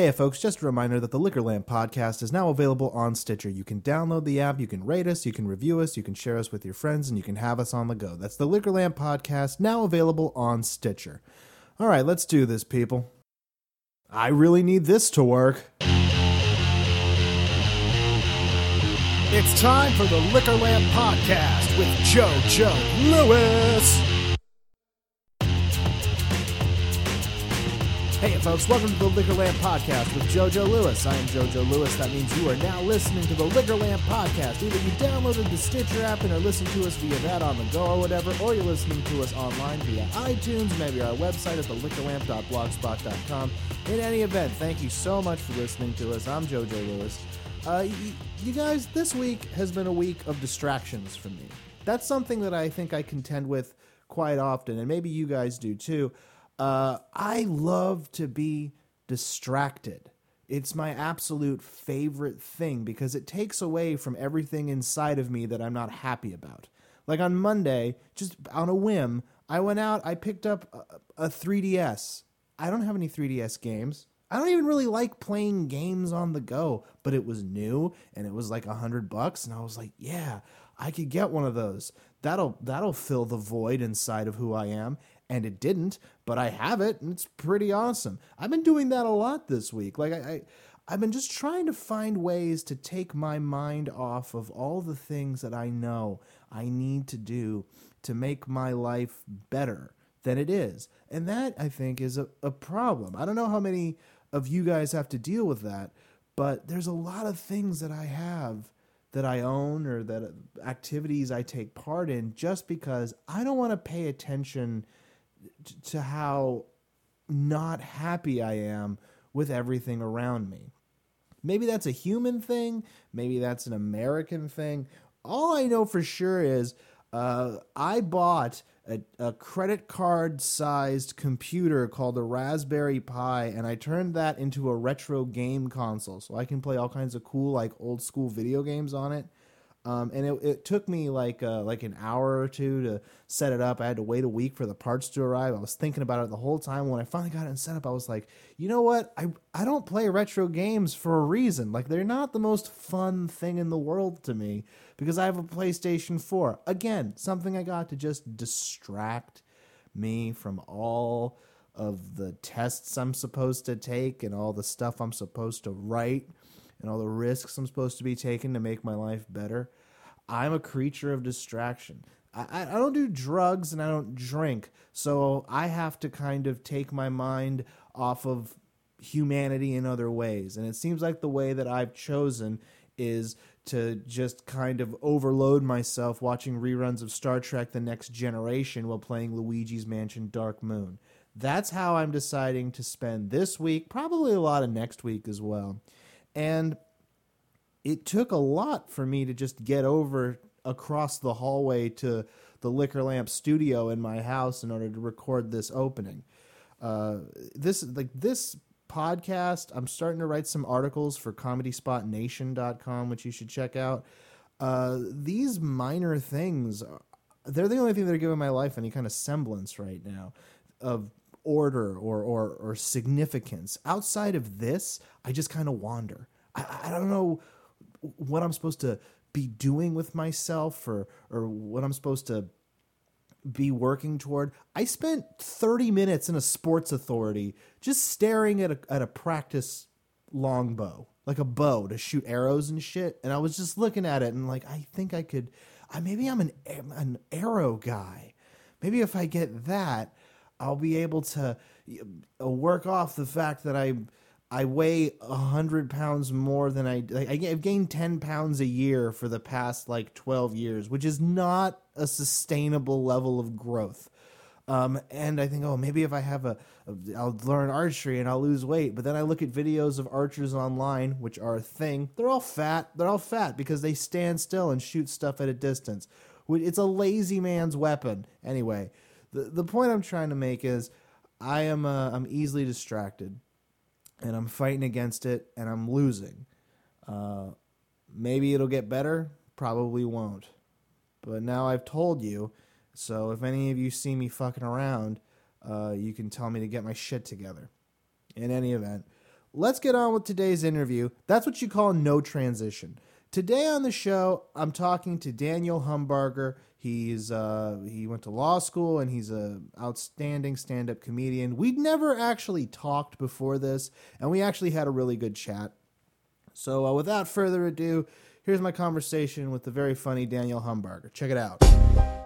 Hey, folks, just a reminder that the Liquor Lamp podcast is now available on Stitcher. You can download the app, you can rate us, you can review us, you can share us with your friends, and you can have us on the go. That's the Liquor Lamp podcast, now available on Stitcher. All right, let's do this, people. I really need this to work. It's time for the Liquor Lamp Podcast with Joe Joe Lewis. Hey, folks, welcome to the Liquor Lamp Podcast with JoJo Lewis. I am JoJo Lewis. That means you are now listening to the Liquor Lamp Podcast. Either you downloaded the Stitcher app and are listening to us via that on the go or whatever, or you're listening to us online via iTunes, maybe our website at theliquorlamp.blogspot.com. In any event, thank you so much for listening to us. I'm JoJo Lewis. Uh, you guys, this week has been a week of distractions for me. That's something that I think I contend with quite often, and maybe you guys do too. Uh, I love to be distracted. It's my absolute favorite thing because it takes away from everything inside of me that I'm not happy about. Like on Monday, just on a whim, I went out, I picked up a, a 3DS. I don't have any 3DS games. I don't even really like playing games on the go, but it was new and it was like a hundred bucks, and I was like, yeah, I could get one of those. That'll that'll fill the void inside of who I am. And it didn't, but I have it, and it's pretty awesome. I've been doing that a lot this week. Like I, I I've been just trying to find ways to take my mind off of all the things that I know I need to do to make my life better than it is. And that, I think, is a, a problem. I don't know how many of you guys have to deal with that, but there's a lot of things that I have that I own or that uh, activities I take part in just because I don't want to pay attention to how not happy I am with everything around me. Maybe that's a human thing. Maybe that's an American thing. All I know for sure is uh, I bought a, a credit card sized computer called a Raspberry Pi, and I turned that into a retro game console. So I can play all kinds of cool, like old school video games on it. Um, and it, it took me like uh, like an hour or two to set it up. I had to wait a week for the parts to arrive. I was thinking about it the whole time. When I finally got it set up, I was like, you know what? I I don't play retro games for a reason. Like they're not the most fun thing in the world to me because I have a PlayStation 4. Again, something I got to just distract me from all of the tests I'm supposed to take and all the stuff I'm supposed to write and all the risks I'm supposed to be taking to make my life better. I'm a creature of distraction. I, I don't do drugs and I don't drink, so I have to kind of take my mind off of humanity in other ways. And it seems like the way that I've chosen is to just kind of overload myself watching reruns of Star Trek The Next Generation while playing Luigi's Mansion Dark Moon. That's how I'm deciding to spend this week, probably a lot of next week as well. And it took a lot for me to just get over across the hallway to the Liquor Lamp studio in my house in order to record this opening. Uh, this like this podcast, I'm starting to write some articles for ComedySpotNation.com, which you should check out. Uh, these minor things, they're the only thing that are giving my life any kind of semblance right now of order or or, or significance. Outside of this, I just kind of wander. I, I don't know what I'm supposed to be doing with myself or or what I'm supposed to be working toward. I spent 30 minutes in a sports authority just staring at a at a practice longbow, like a bow to shoot arrows and shit, and I was just looking at it and like I think I could I maybe I'm an an arrow guy. Maybe if I get that, I'll be able to uh, work off the fact that I I weigh hundred pounds more than I. I've gained ten pounds a year for the past like twelve years, which is not a sustainable level of growth. Um, and I think, oh, maybe if I have a, a, I'll learn archery and I'll lose weight. But then I look at videos of archers online, which are a thing. They're all fat. They're all fat because they stand still and shoot stuff at a distance. It's a lazy man's weapon. Anyway, the the point I'm trying to make is, I am uh, I'm easily distracted and I'm fighting against it and I'm losing. Uh, maybe it'll get better, probably won't. But now I've told you, so if any of you see me fucking around, uh, you can tell me to get my shit together. In any event, let's get on with today's interview. That's what you call no transition. Today on the show, I'm talking to Daniel Humbarger. He's uh, he went to law school and he's a outstanding stand-up comedian. We'd never actually talked before this, and we actually had a really good chat. So, uh, without further ado, here's my conversation with the very funny Daniel Humbarger. Check it out.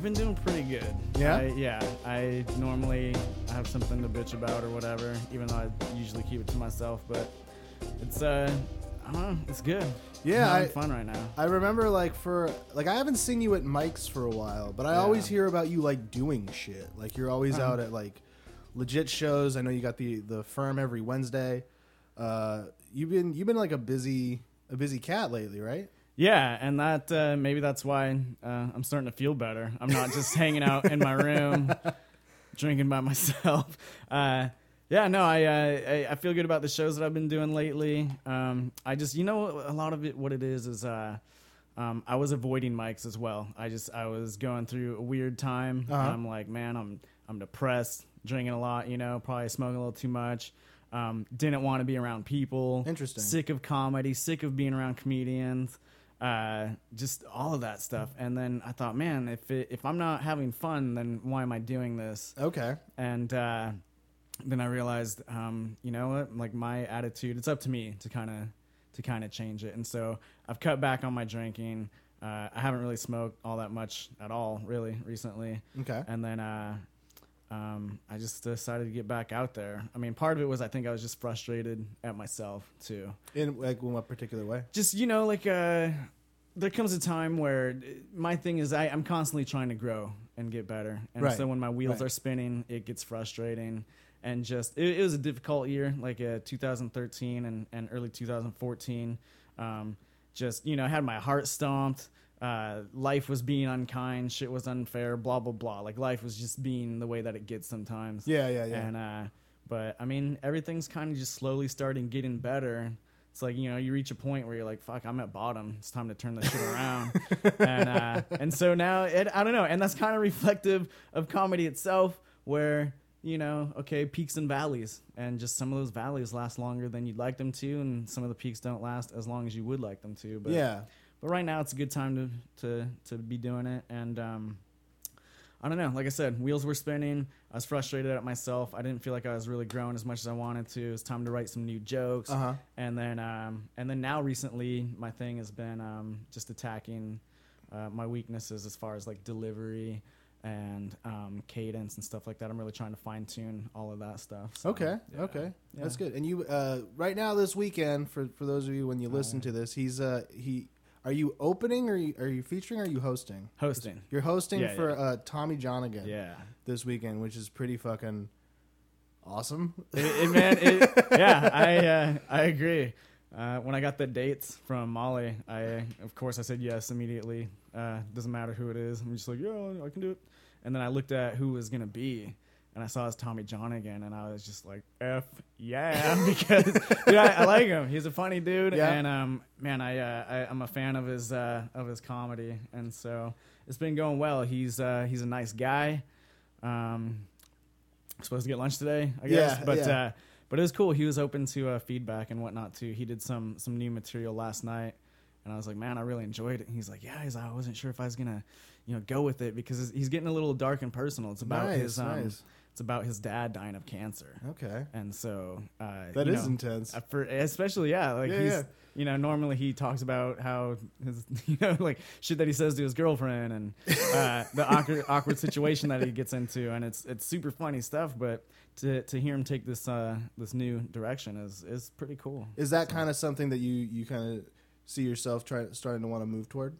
I've been doing pretty good. Yeah? I, yeah. I normally have something to bitch about or whatever, even though I usually keep it to myself. But it's uh, I don't know. It's good. Yeah, I- fun right now. I remember like for like I haven't seen you at Mike's for a while, but I Yeah. always hear about you like doing shit. Like you're always Uh-huh. out at like legit shows. I know you got the the firm every Wednesday. Uh, you've been you've been like a busy a busy cat lately, right? Yeah, and that uh, maybe that's why uh, I'm starting to feel better. I'm not just hanging out in my room drinking by myself. Uh, yeah, no, I, uh, I I feel good about the shows that I've been doing lately. Um, I just you know a lot of it what it is is uh, um, I was avoiding mics as well. I just I was going through a weird time. Uh-huh. I'm like, man, I'm I'm depressed, drinking a lot, you know, probably smoking a little too much. Um, didn't want to be around people. Interesting. Sick of comedy, sick of being around comedians uh, just all of that stuff. And then I thought, man, if it, if I'm not having fun, then why am I doing this? Okay. And uh, then I realized, um, you know what? Like my attitude, it's up to me to kind of to kind of change it. And so I've cut back on my drinking. Uh, I haven't really smoked all that much at all, really, recently. Okay. And then uh, um, I just decided to get back out there. I mean, part of it was I think I was just frustrated at myself too In like in what particular way? just you know like uh there comes a time where uh, my thing is I, i'm constantly trying to grow and get better and Right. so when my wheels Right. are spinning it gets frustrating and just it, it was a difficult year like uh, 2013 and, and early 2014 um, just you know I had my heart stomped uh, life was being unkind shit was unfair blah blah blah like life was just being the way that it gets sometimes Yeah, yeah, yeah. and uh, but I mean, everything's kind of just slowly starting getting better. It's like you know, you reach a point where you're like, "Fuck, I'm at bottom. It's time to turn this shit around." and uh, and so now, it, I don't know, and that's kind of reflective of comedy itself, where you know, okay, peaks and valleys, and just some of those valleys last longer than you'd like them to, and some of the peaks don't last as long as you would like them to. But yeah. But right now, it's a good time to to to be doing it, and um, I don't know. Like I said, wheels were spinning. I was frustrated at myself. I didn't feel like I was really growing as much as I wanted to. It's time to write some new jokes. Uh-huh. And then, um, and then now recently, my thing has been um, just attacking uh, my weaknesses as far as like delivery and um, cadence and stuff like that. I'm really trying to fine tune all of that stuff. So, Okay. yeah. Okay. That's good. And you uh, right now this weekend for for those of you when you listen to this, he's uh he are you opening or are you, are you featuring or are you hosting? Hosting. You're hosting Yeah, for yeah. Uh, Tommy Johnagin Yeah. this weekend, which is pretty fucking awesome. it, it- man, it, yeah, I uh, I agree. Uh, when I got the dates from Molly, I of course I said yes immediately. Uh, doesn't matter who it is. I'm just like, yeah, I can do it. And then I looked at who was gonna be, and I saw his Tommy Johnagin, and I was just like, f yeah, because dude, I, I like him. He's a funny dude, Yeah. and um, man, I, uh, I I'm a fan of his uh, of his comedy, and so it's been going well. He's uh, he's a nice guy. Um, supposed to get lunch today, I guess. Yeah, but yeah. uh, but it was cool. He was open to uh, feedback and whatnot too. He did some some new material last night, and I was like, man, I really enjoyed it. And he's like, yeah, he's like, I wasn't sure if I was gonna, you know, go with it because he's getting a little dark and personal. It's about Nice, his um, nice. It's about his dad dying of cancer, Okay. and so uh, That is know, intense. uh, for especially yeah, like Yeah, he's yeah. you know normally he talks about how his you know like shit that he says to his girlfriend and uh, the awkward awkward situation that he gets into, and it's it's super funny stuff, but. To, to hear him take this uh, this new direction is is pretty cool. Is that kind of something that you you kind of see yourself trying starting to want to move toward?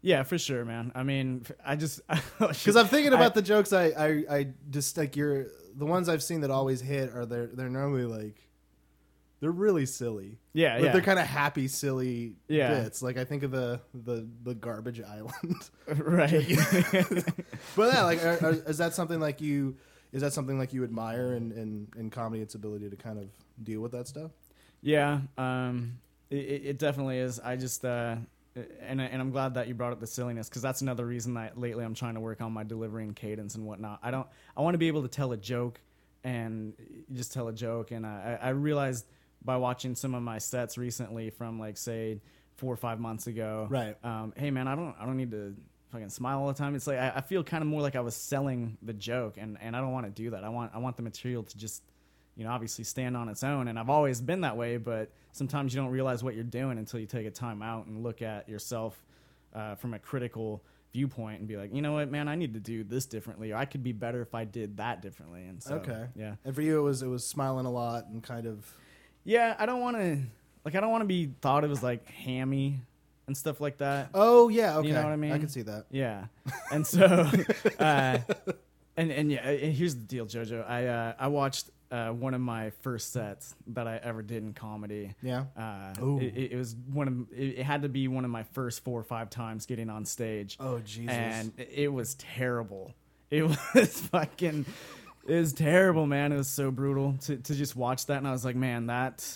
Yeah, for sure, man. I mean, I just Because I'm thinking about I- the jokes I, I I just like you're the ones I've seen that always hit are they're they're normally like they're really silly. yeah Like yeah they're kind of happy, silly Yeah. bits. Like I think of the the the garbage island. right. but yeah, like are, are, is that something like you? Is that something like you admire in, in, in comedy? Its ability to kind of deal with that stuff. Yeah, um, it, it it definitely is. I just uh, and and I'm glad that you brought up the silliness because that's another reason that lately I'm trying to work on my delivery and cadence and whatnot. I don't. I want to be able to tell a joke and just tell a joke, and I, I realized by watching some of my sets recently from like say four or five months ago, Right. Um, hey man, I don't I don't need to fucking smile all the time. It's like I, I feel kind of more like I was selling the joke, and and I don't want to do that. I want I want the material to just you know obviously stand on its own, and I've always been that way. But sometimes you don't realize what you're doing until you take a time out and look at yourself uh, from a critical viewpoint and be like, you know what, man, I need to do this differently, or I could be better if I did that differently. And so, okay. yeah, And for you, it was it was smiling a lot and kind of. yeah, I don't want to like I don't want to be thought of as like hammy and stuff like that. Oh yeah. Okay. you know what I mean? I can see that. Yeah, and so, uh, and and yeah, and here's the deal, Jojo. I uh, I watched uh, one of my first sets that I ever did in comedy. Yeah. Uh, it, it was one of it, it had to be one of my first four or five times getting on stage. Oh Jesus. and it was terrible. It was fucking. It was terrible, man. It was so brutal to to just watch that, and I was like, man, that.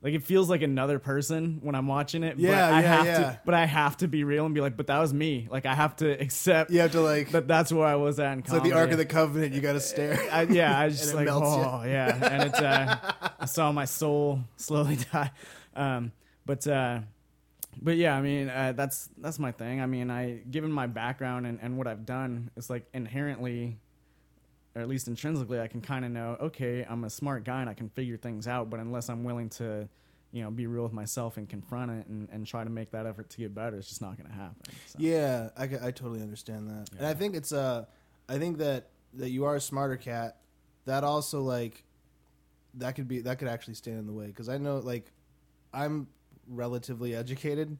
Like it feels like another person when I'm watching it. Yeah, but I yeah, have yeah. to. But I have to be real and be like, but that was me. Like I have to accept you have to like. that that's where I was at in it's like the Ark of the Covenant. You got to stare. I, yeah, I just like, melts you. oh yeah, and it's uh, I saw my soul slowly die. Um, but uh, but yeah, I mean uh, that's that's my thing. I mean, I given my background and, and what I've done, it's like inherently, or at least intrinsically, I can kind of know. Okay, I'm a smart guy and I can figure things out. But unless I'm willing to, you know, be real with myself and confront it and, and try to make that effort to get better, it's just not going to happen. So. Yeah, I, I totally understand that, and I think it's uh, I think that that you are a smarter cat. That also like, that could be that could actually stand in the way because I know like, I'm relatively educated.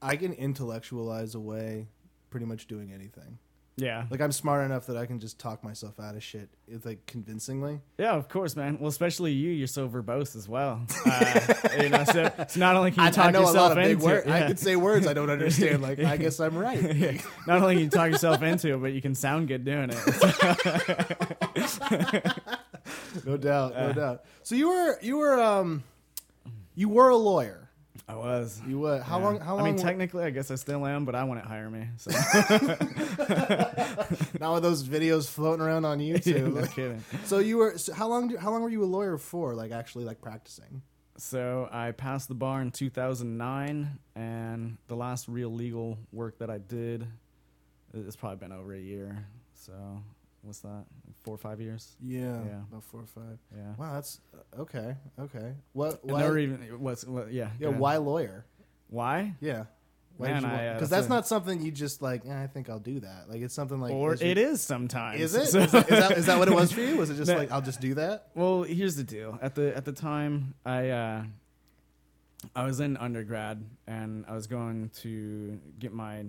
I can intellectualize away pretty much doing anything. Yeah, Like I'm smart enough that I can just talk myself out of shit, it's like convincingly. Yeah, of course, man. Well, especially you, you're so verbose as well. Uh, you know, so, so not only can you I, talk I know a yourself lot of big into words. it, I yeah. could say words I don't understand. Like I guess I'm right. Yeah. not only can you talk yourself into it, but you can sound good doing it. No doubt, Uh. no doubt. So you were you were um, you were a lawyer. I was. You were how Yeah. long? How long? I mean, were- technically, I guess I still am, but I wouldn't hire me. So Now with those videos floating around on YouTube. no kidding. so you were so how long? do- How long were you a lawyer for? Like actually, like practicing? So I passed the bar in 2009, and the last real legal work that I did, it's probably been over a year. So what's that? Four or five years? Yeah, Yeah. about four or five. Yeah. Wow, that's okay. Okay. What? And Why? never even what's what? Yeah. yeah. Why lawyer? Why? Yeah. I, uh, Because that's not something you just like. Eh, I think I'll do that. Like it's something like. or is it is sometimes. Is it? So- Is, that, is, that, is that what it was for you? Was it just like I'll just do that? Well, here's the deal. At the at the time, I uh, I was in undergrad and I was going to get my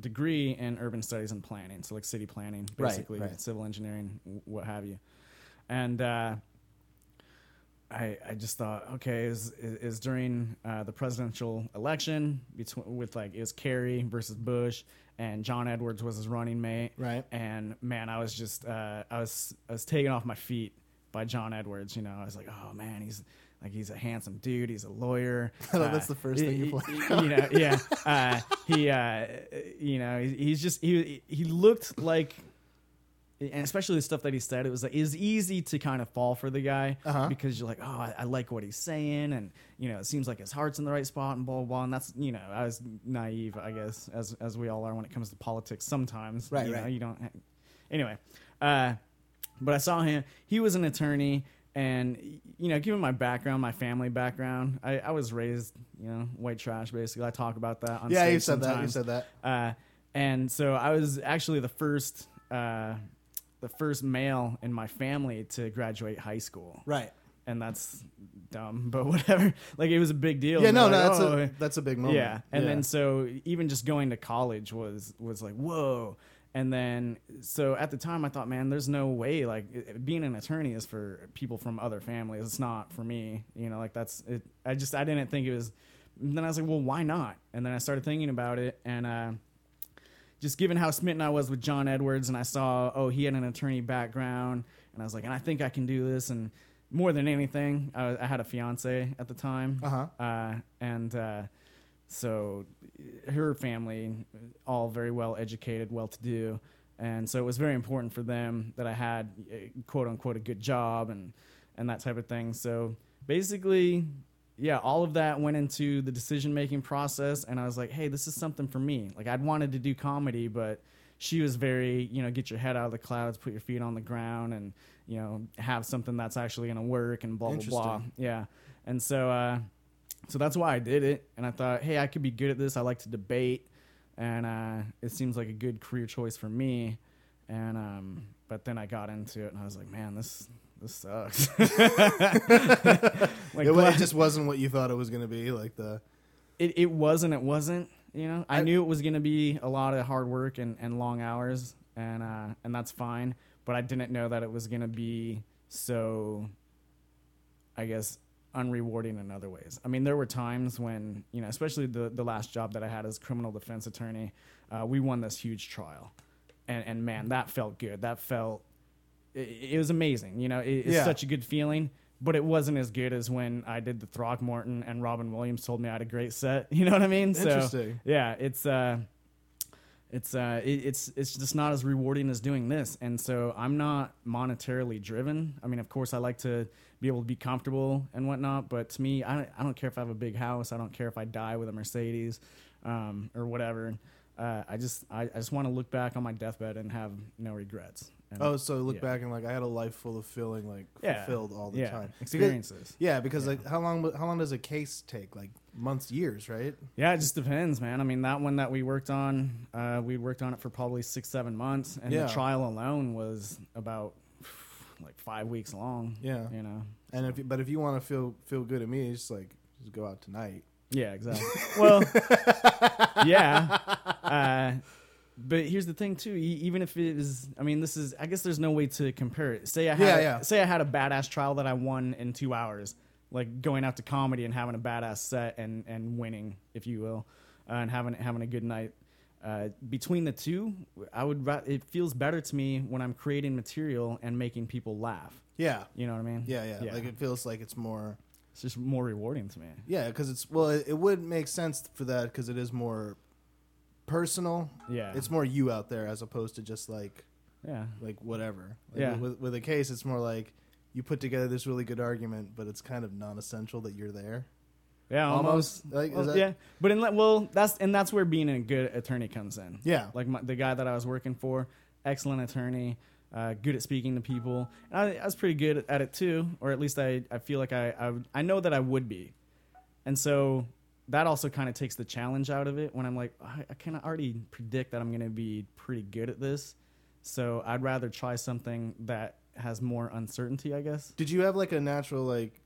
degree in urban studies and planning, so like city planning, basically right. civil engineering, what have you. And uh, I I just thought, okay, is is, is during uh, the presidential election between with like is Kerry versus Bush, and John Edwards was his running mate, Right. and man, I was just uh, I was I was taken off my feet by John Edwards. You know, I was like, oh man, he's like he's a handsome dude. He's a lawyer. Thought that's the first thing you he- You know, yeah. Uh, he, uh, you know, he's just he he looked like. And especially the stuff that he said, it was like was easy to kind of fall for the guy Uh-huh. because you're like, oh, I, I like what he's saying, and you know, it seems like his heart's in the right spot, and blah blah. blah. And that's you know, I was naive, I guess, as as we all are when it comes to politics. Sometimes, Right, you know, right. you don't. Anyway, uh, but I saw him. He was an attorney, and you know, given my background, my family background, I, I was raised, you know, white trash. Basically, I talk about that on Yeah, stage you said that. You said that. Uh, and so I was actually the first, uh, the first male in my family to graduate high school, Right. and that's dumb, but whatever. Like it was a big deal. Yeah. No. they're No. That's "Oh, a that's a big moment. yeah, and then so even just going to college was was like whoa. And then so at the time I thought, man, there's no way like it- being an attorney is for people from other families. It's not for me. You know, like that's it. I just I didn't think it was. and then I was like, well, why not? And then I started thinking about it, and uh, just given how smitten I was with John Edwards, and I saw, oh, he had an attorney background, and I was like, and I think I can do this, and more than anything, I, I had a fiance at the time, Uh-huh. uh, and uh, so her family, all very well educated, well to do, and so it was very important for them that I had uh, quote unquote a good job and and that type of thing. So basically, yeah, all of that went into the decision making process, and I was like, hey, this is something for me. Like I'd wanted to do comedy, but she was very, you know, get your head out of the clouds, put your feet on the ground, and you know, have something that's actually going to work, and blah blah blah. Yeah, and so uh, so that's why I did it, and I thought, hey, I could be good at this. I like to debate, and uh, it seems like a good career choice for me. And um, but then I got into it, and I was like, man, this this sucks. like, it, it just wasn't what you thought it was going to be. Like the it, it wasn't it wasn't you know i, I- knew it was going to be a lot of hard work and, and long hours and uh and that's fine but i didn't know that it was going to be so i guess unrewarding in other ways i mean there were times when you know especially the the last job that i had as criminal defense attorney uh, we won this huge trial and and man that felt good that felt it, it was amazing you know it, it's Yeah. such a good feeling but it wasn't as good as when I did the Throckmorton and Robin Williams told me I had a great set. You know what I mean? So, Interesting. yeah, it's uh, it's uh, it, it's it's just not as rewarding as doing this, and so I'm not monetarily driven. I mean, of course, I like to be able to be comfortable and whatnot, but to me, I don't, I don't care if I have a big house. I don't care if I die with a Mercedes, um, or whatever. Uh, I just I, I just want to look back on my deathbed and have no regrets. And, oh, so look yeah. back and like I had a life full of feeling like Yeah. fulfilled all the yeah, time. Because- experiences. yeah, because like how long how long does a case take? Like months, years, right? Yeah, it just depends, man. I mean, that one that we worked on, uh, we worked on it for probably six, seven months, and Yeah. the trial alone was about like five weeks long. Yeah. you know. And if you, but if you want to feel feel good at me, it's like just go out tonight. Yeah, exactly. well, yeah. Uh, but here's the thing too. e- Even if it is, I mean, this is. I guess there's no way to compare it. Say I had, Yeah, yeah. say I had a badass trial that I won in two hours, like going out to comedy and having a badass set and and winning, if you will, uh, and having having a good night. Uh, between the two, I would. ra- It feels better to me when I'm creating material and making people laugh. Yeah. You know what I mean? Yeah, yeah. Like it feels like it's more it's just more rewarding to me. Yeah, because it's well, it, it would make sense for that because it is more personal. Yeah. it's more you out there as opposed to just like Yeah. like whatever. Like Yeah. with, with a case, it's more like you put together this really good argument, but it's kind of non-essential that you're there. Yeah, Almost. almost. Like, Well, that- yeah, but in well, that's and that's where being a good attorney comes in. Yeah. like my, the guy that I was working for, excellent attorney, uh, good at speaking to people. And I, I was pretty good at it too, or at least I, I feel like I, I I know that I would be, and so that also kind of takes the challenge out of it when I'm like I, I of already predict that I'm going to be pretty good at this, so I'd rather try something that has more uncertainty, I guess. Did you have like a natural like?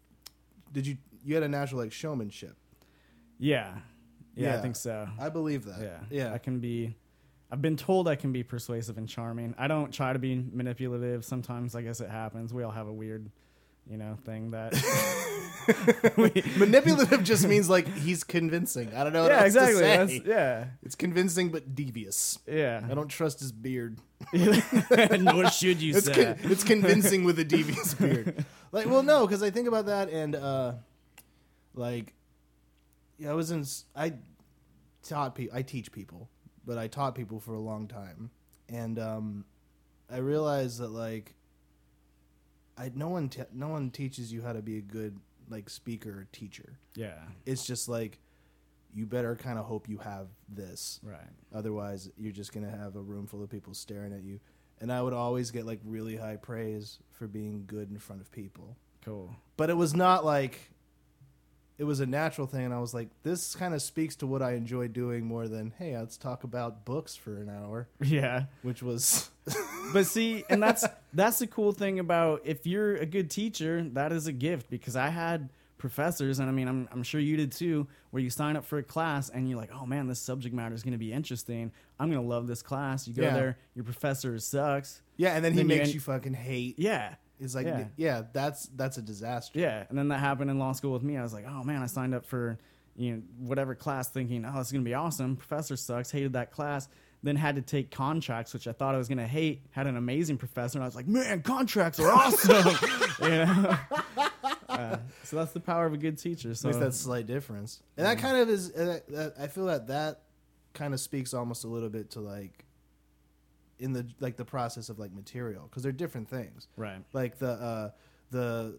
Did you you had a natural like showmanship? Yeah, yeah, Yeah. I think so. I believe that. Yeah. yeah. I can be I've been told I can be persuasive and charming. I don't try to be manipulative. Sometimes I guess it happens. We all have a weird, you know, thing that Manipulative just means like he's convincing. I don't know. What Yeah, else exactly. To say. That's, yeah. It's convincing but devious. Yeah. I don't trust his beard. Nor should you It's say. con- it's convincing with a devious beard. Like, well, no, because I think about that and uh, like, yeah, I was in. s- I taught people. I teach people, but I taught people for a long time, and um, I realized that like, I no one te- no one teaches you how to be a good like speaker or teacher. yeah. It's just like you better kind of hope you have this. Right. Otherwise, you're just gonna have a room full of people staring at you. And I would always get like really high praise for being good in front of people. Cool. But it was not like it was a natural thing and I was like this kind of speaks to what I enjoy doing more than hey, let's talk about books for an hour, Yeah. which was But see, and that's that's the cool thing about if you're a good teacher, that is a gift because I had professors and I mean I'm I'm sure you did too where you sign up for a class and you're like, "Oh man, this subject matter is going to be interesting. I'm going to love this class." You go Yeah. there, your professor sucks. Yeah, and then he Then you makes end- you fucking hate. Yeah. It's like Yeah. yeah. that's that's a disaster. Yeah, and then that happened in law school with me. I was like, "Oh man, I signed up for, you know, whatever class thinking, "Oh, it's going to be awesome." Professor sucks. Hated that class. Then had to take contracts, which I thought I was gonna hate. Had an amazing professor, and I was like, man, contracts are awesome. you know. Uh, so that's the power of a good teacher. So least that slight difference, and that kind of is. Uh, that, I feel that that kind of speaks almost a little bit to like in the like the process of like material because they're different things. right, Like the uh, the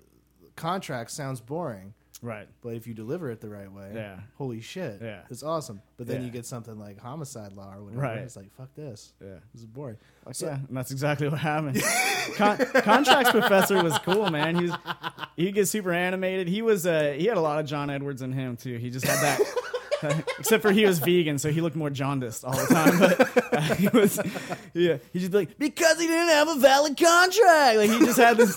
contract sounds boring, right, but if you deliver it the right way, Yeah. holy shit, Yeah. it's awesome. But then Yeah. you get something like homicide law or whatever. Right. It's like fuck this. yeah. This is boring. Like, So- yeah, and that's exactly what happened. Con- contracts professor was cool, man. He was he gets super animated. He was uh, he had a lot of John Edwards in him too. He just had that. except for he was vegan, so he looked more jaundiced all the time. But uh, he was, yeah, he just like because he didn't have a valid contract. Like he just had this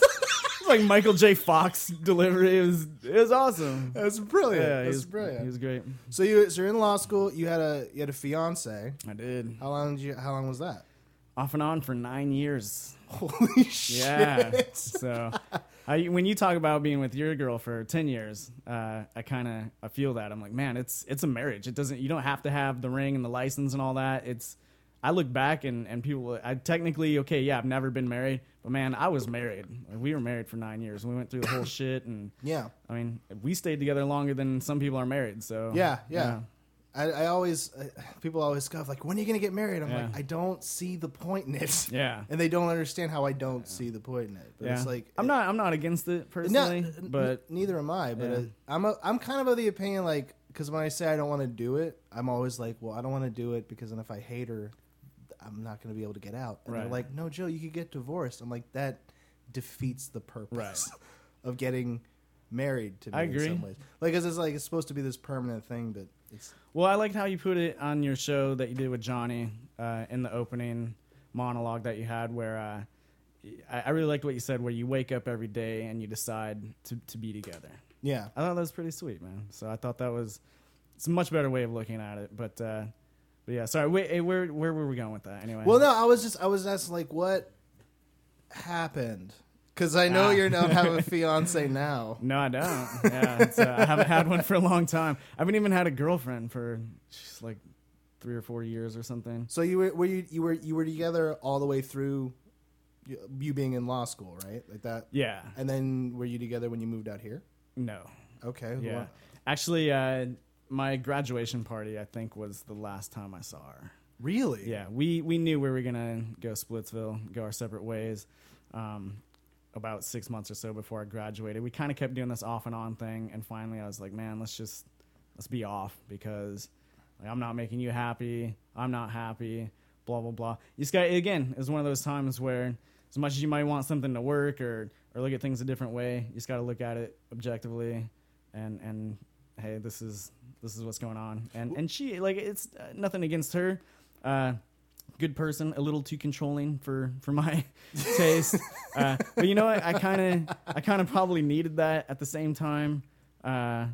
like Michael J. Fox delivery. It was it was awesome. That's brilliant. Yeah, That's was brilliant. He was great. so you so you're in law school. You had a you had a fiance. I did How long did you? How long was that? off and on for nine years. Holy shit! Yeah. so, I, when you talk about being with your girl for ten years, uh, I kind of I feel that I'm like, man, it's it's a marriage. It doesn't you don't have to have the ring and the license and all that. It's I look back and and people, I technically okay, yeah, I've never been married, but man, I was married. We were married for nine years. We went through the whole shit, and Yeah, I mean, we stayed together longer than some people are married. So yeah, yeah. I, I always uh, people always scoff like, when are you gonna get married? I'm Yeah. like, I don't see the point in it. yeah. and they don't understand how I don't see the point in it. But Yeah. it's like I'm not I'm not against it No, personally, n- but neither am I. But Yeah. uh, I'm a, I'm kind of of the opinion like because when I say I don't want to do it, I'm always like, well, I don't want to do it because then if I hate her, I'm not going to be able to get out. And they're like, no, Joe, you could get divorced. I'm like, that defeats the purpose Right. of getting married to me I in agree. some ways. Like, 'cause it's like it's supposed to be this permanent thing, but it's Well, I liked how you put it on your show that you did with Johnny uh, in the opening monologue that you had, where uh, I, I really liked what you said, where you wake up every day and you decide to, to be together. yeah. I thought that was pretty sweet, man. So I thought that was it's a much better way of looking at it. But uh, but yeah, sorry. Wait, eh, where where were we going with that anyway? Well, no, I was just I was asking like what happened because I know Ah. you don't have a fiance now. No, I don't. Yeah, uh, I haven't had one for a long time. I haven't even had a girlfriend for just like three or four years or something. So you were, were you you were you were together all the way through you, you being in law school, right? Like that. Yeah. And then were you together when you moved out here? No. Okay. Yeah. well, Actually, uh, my graduation party, I think, was the last time I saw her. really? Yeah, we, we knew we were going to go Splitsville, go our separate ways um, about six months or so before I graduated. We kind of kept doing this off and on thing. And finally, I was like, man, let's just let's be off because like, I'm not making you happy. I'm not happy. Blah, blah, blah. You just got, again, it's one of those times where as much as you might want something to work or, or look at things a different way, you just got to look at it objectively and, and hey, this is this is what's going on. And and she like it's uh, nothing against her. Uh, good person, a little too controlling for for my taste. Uh, but you know what? I kind of I kind of probably needed that at the same time. Uh,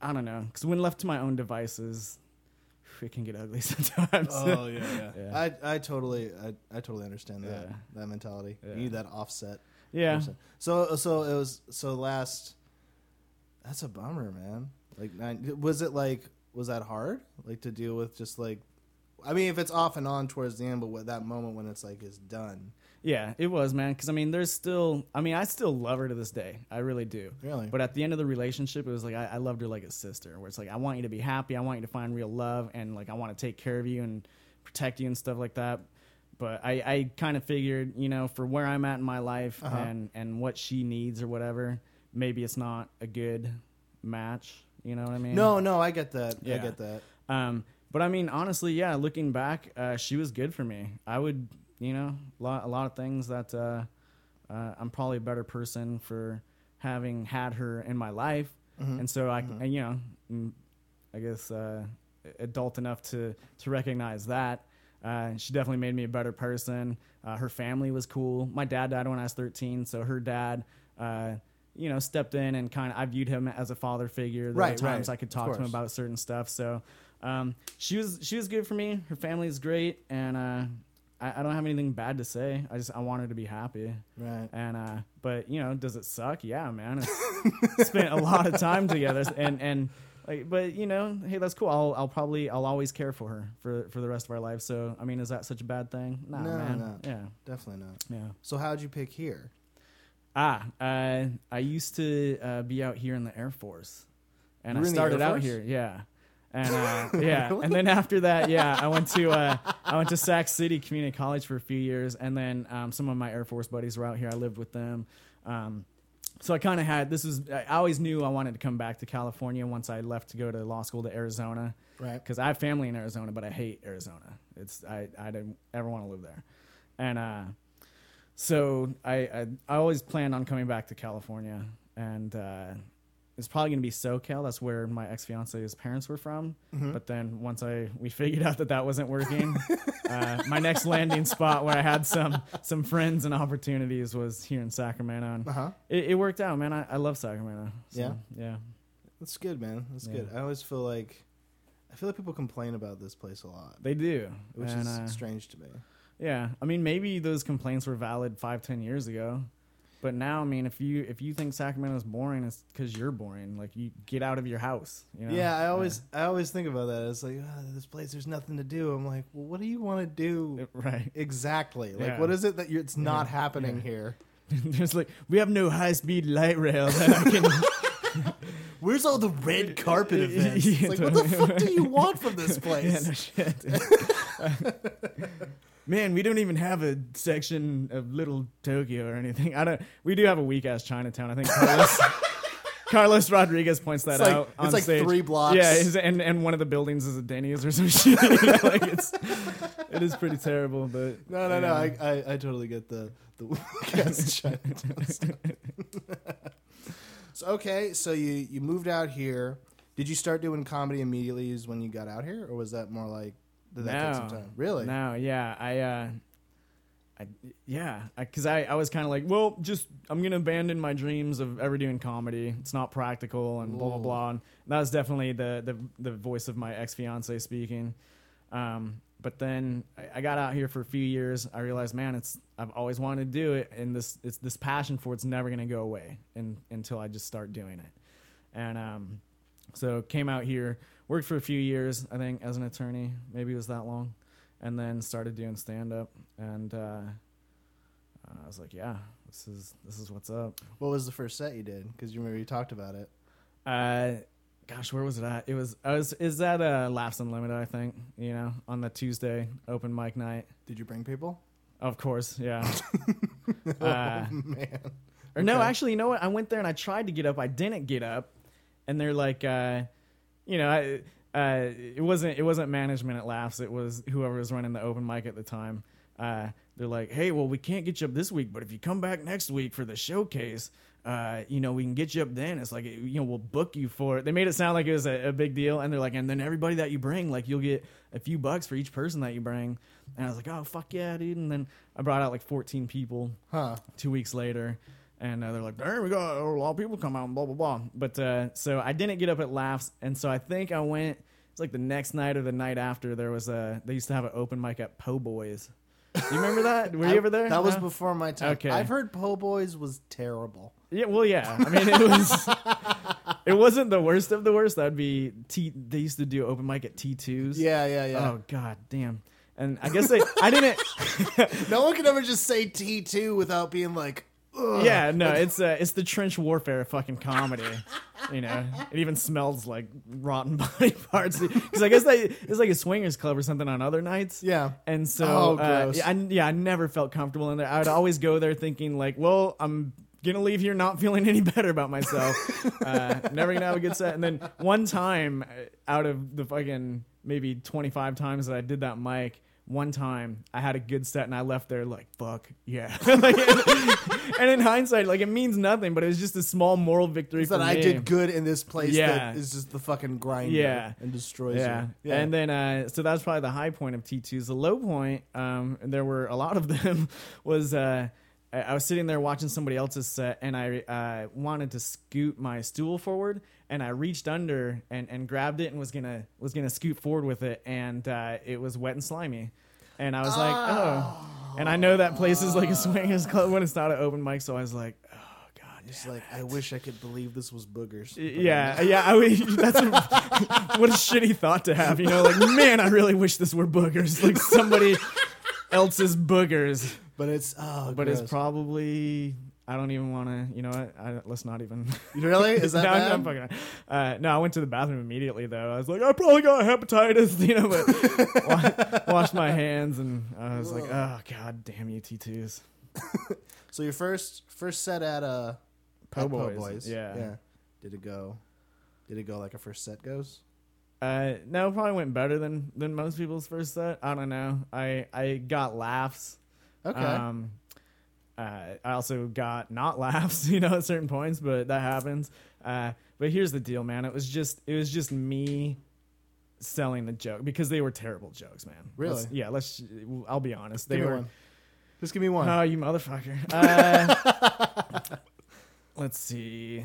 I don't know because when left to my own devices, it can get ugly sometimes. Oh yeah, yeah. Yeah. I I totally I, I totally understand that Yeah. that mentality. Yeah. You need that offset. yeah. So so it was so last. That's a bummer, man. Like nine, was it like was that hard like to deal with just like. I mean, if it's off and on towards the end, but what that moment when it's like is done, Yeah, it was, man. Because I mean, there's still. I mean, I still love her to this day. I really do. really. But at the end of the relationship, it was like I, I loved her like a sister. Where it's like I want you to be happy, I want you to find real love, and like I want to take care of you and protect you and stuff like that. But I, I kind of figured, you know, for where I'm at in my life Uh-huh. and and what she needs or whatever, maybe it's not a good match. You know what I mean? no, no, I get that. Yeah. I get that. Um, but I mean, honestly, yeah. Looking back, uh, she was good for me. I would, you know, a lot, a lot of things that uh, uh, I'm probably a better person for having had her in my life, Mhm. and so I, Mhm. and, you know, mm, I guess uh, adult enough to to recognize that. Uh, she definitely made me a better person. Uh, her family was cool. My dad died when I was 13, so her dad. You know, stepped in and kind of I viewed him as a father figure. There Right, were times right, I could talk to him about certain stuff. So um, she was she was good for me. Her family is great, and uh, I, I don't have anything bad to say. I just I want her to be happy. Right. And uh, but you know, does it suck? Yeah, man. Spent a lot of time together, and and like, but you know, hey, that's cool. I'll I'll probably I'll always care for her for for the rest of our life. So I mean, is that such a bad thing? Nah, No, man. no. Yeah, Definitely not. yeah. So how'd you pick here? Ah, uh, I used to uh, be out here in the Air Force, and You I were in the started out here. Yeah, and uh, yeah, and then after that, yeah, I went to uh, I went to Sac City Community College for a few years, and then um, some of my Air Force buddies were out here. I lived with them. Um, so I kind of had this is I always knew I wanted to come back to California once I left to go to law school to Arizona Right. because I have family in Arizona, but I hate Arizona. It's I I didn't ever want to live there, and uh, so I, I I always planned on coming back to California, and uh, it's probably gonna be SoCal. That's where my ex fiance's parents were from. Mm-hmm. But then once I we figured out that that wasn't working, uh, my next landing spot where I had some some friends and opportunities was here in Sacramento. And Uh huh. it, it worked out, man. I, I love Sacramento. So, Yeah? yeah. That's good, man. That's Yeah. good. I always feel like I feel like people complain about this place a lot, They do, which and, is uh, strange to me. Yeah, I mean, maybe those complaints were valid five, ten years ago, but now, I mean, if you if you think Sacramento's boring, it's because you're boring. Like, you get out of your house. You know? Yeah, I always I always think about that. It's like "Ah, this place, there's nothing to do. I'm like, well, what do you want to do right. exactly? Like, Yeah. what is it that you're, it's not Yeah. happening Yeah. here? There's like we have no high speed light rail that I can. Where's all the red carpet events? It's Yeah, like, what the fuck do you want from this yeah, place? no shit. Man, we don't even have a section of Little Tokyo or anything. I don't. We do have a weak ass Chinatown. I think Carlos, Carlos Rodriguez points that It's like- out. it's like stage. three blocks. Yeah, and and one of the buildings is a Denny's or some shit. Like it's it is pretty terrible. But No, no, no. I, I, I totally get the the yes, Chinatown stuff. so okay, so you you moved out here. Did you start doing comedy immediately when you got out here, or was that more like did that take some No. time? Really? No, yeah, I, uh, I, yeah, because I, I, was kind of like, well, just I'm gonna abandon my dreams of ever doing comedy. It's not practical, and blah blah blah. And that was definitely the the the voice of my ex fiance speaking. Um, but then I, I got out here for a few years. I realized, man, it's I've always wanted to do it, and this it's this passion for it's never gonna go away, and until I just start doing it. And um, so came out here, worked for a few years, I think, as an attorney. Maybe it was that long, and then started doing stand up. And uh, I was like, yeah, this is this is what's up. What was the first set you did? Because you remember you talked about it. Uh, gosh, where was it at? It was I was is that uh, Laughs Unlimited? I think you know on the Tuesday open mic night. Did you bring people? Of course, yeah. uh, oh man. Or no, Okay. actually, you know what? I went there and I tried to get up. I didn't get up, and they're like, uh, you know, I, uh, it wasn't it wasn't management at Laughs. It was whoever was running the open mic at the time. Uh, they're like, hey, well, we can't get you up this week, but if you come back next week for the showcase, uh, you know, we can get you up then. It's like, you know, we'll book you for it. They made it sound like it was a, a big deal, and they're like, and then everybody that you bring, like, you'll get a few bucks for each person that you bring. And I was like, oh fuck yeah, dude. And then I brought out like 14 people Huh. two weeks later and uh, they're like there we got a lot of people come out and blah blah blah. But uh, so i didn't get up at laughs and so i think i went it's like the next night or the night after there was a they used to have an open mic at po boys. You remember that? Were you I- ever there? That was before my time. Okay. I've heard Po' Boys was terrible. yeah well yeah. I mean it was it wasn't the worst of the worst. That'd be t they used to do open mic at t2s Yeah, yeah, yeah. oh god damn. And i guess they i didn't No one can ever just say T two without being like, Ugh. Yeah, no, it's uh, it's the trench warfare fucking comedy. You know, it even smells like rotten body parts. Because I guess they it's like a swingers club or something on other nights. Yeah. and so Oh, uh, yeah, I, yeah, I never felt comfortable in there. I would always go there thinking like, well, I'm gonna leave here not feeling any better about myself. uh, never gonna have a good set. And then one time, uh, out of the fucking maybe 25 times that I did that mic. One time I had a good set and I left there like fuck yeah, Like, and in hindsight like it means nothing, but it was just a small moral victory It's that I did good in this place Yeah. that is just the fucking grinder Yeah. and destroys Yeah. you. And then uh so that's probably the high point of T2s. The low point, um, and there were a lot of them, was uh I I was sitting there watching somebody else's set and I uh, wanted to scoot my stool forward and I reached under and, and grabbed it and was gonna was gonna scoot forward with it and uh, it was wet and slimy. And I was like, oh. And I know that place is like a swingers club when it's not an open mic, so I was like, oh god, It's like I wish I could believe this was boogers. Yeah, yeah. I would, that's a, what a shitty thought to have. You know, like man, I really wish this were boogers, like somebody else's boogers. But it's oh, But gross. it's probably. I don't even want to. You know what? I, let's not even. really is that no, bad? I'm fucking. Uh, no, I went to the bathroom immediately though. I was like, I probably got hepatitis, you know, but wa- washed my hands and I was like, oh god damn you T2s. so your first first set at uh Po' at Boys, yeah. yeah. Did it go? Did it go like a first set goes? Uh, no, probably went better than than most people's first set. I don't know. I I got laughs. Okay. Um, uh, I also got not laughs, you know, at certain points, but that happens. Uh, but here's the deal, man. It was just it was just me selling the joke because they were terrible jokes, man. Really? Let's- yeah. Let's. I'll be honest. They were. one. Just give me one. Oh, you motherfucker. Uh, let's see.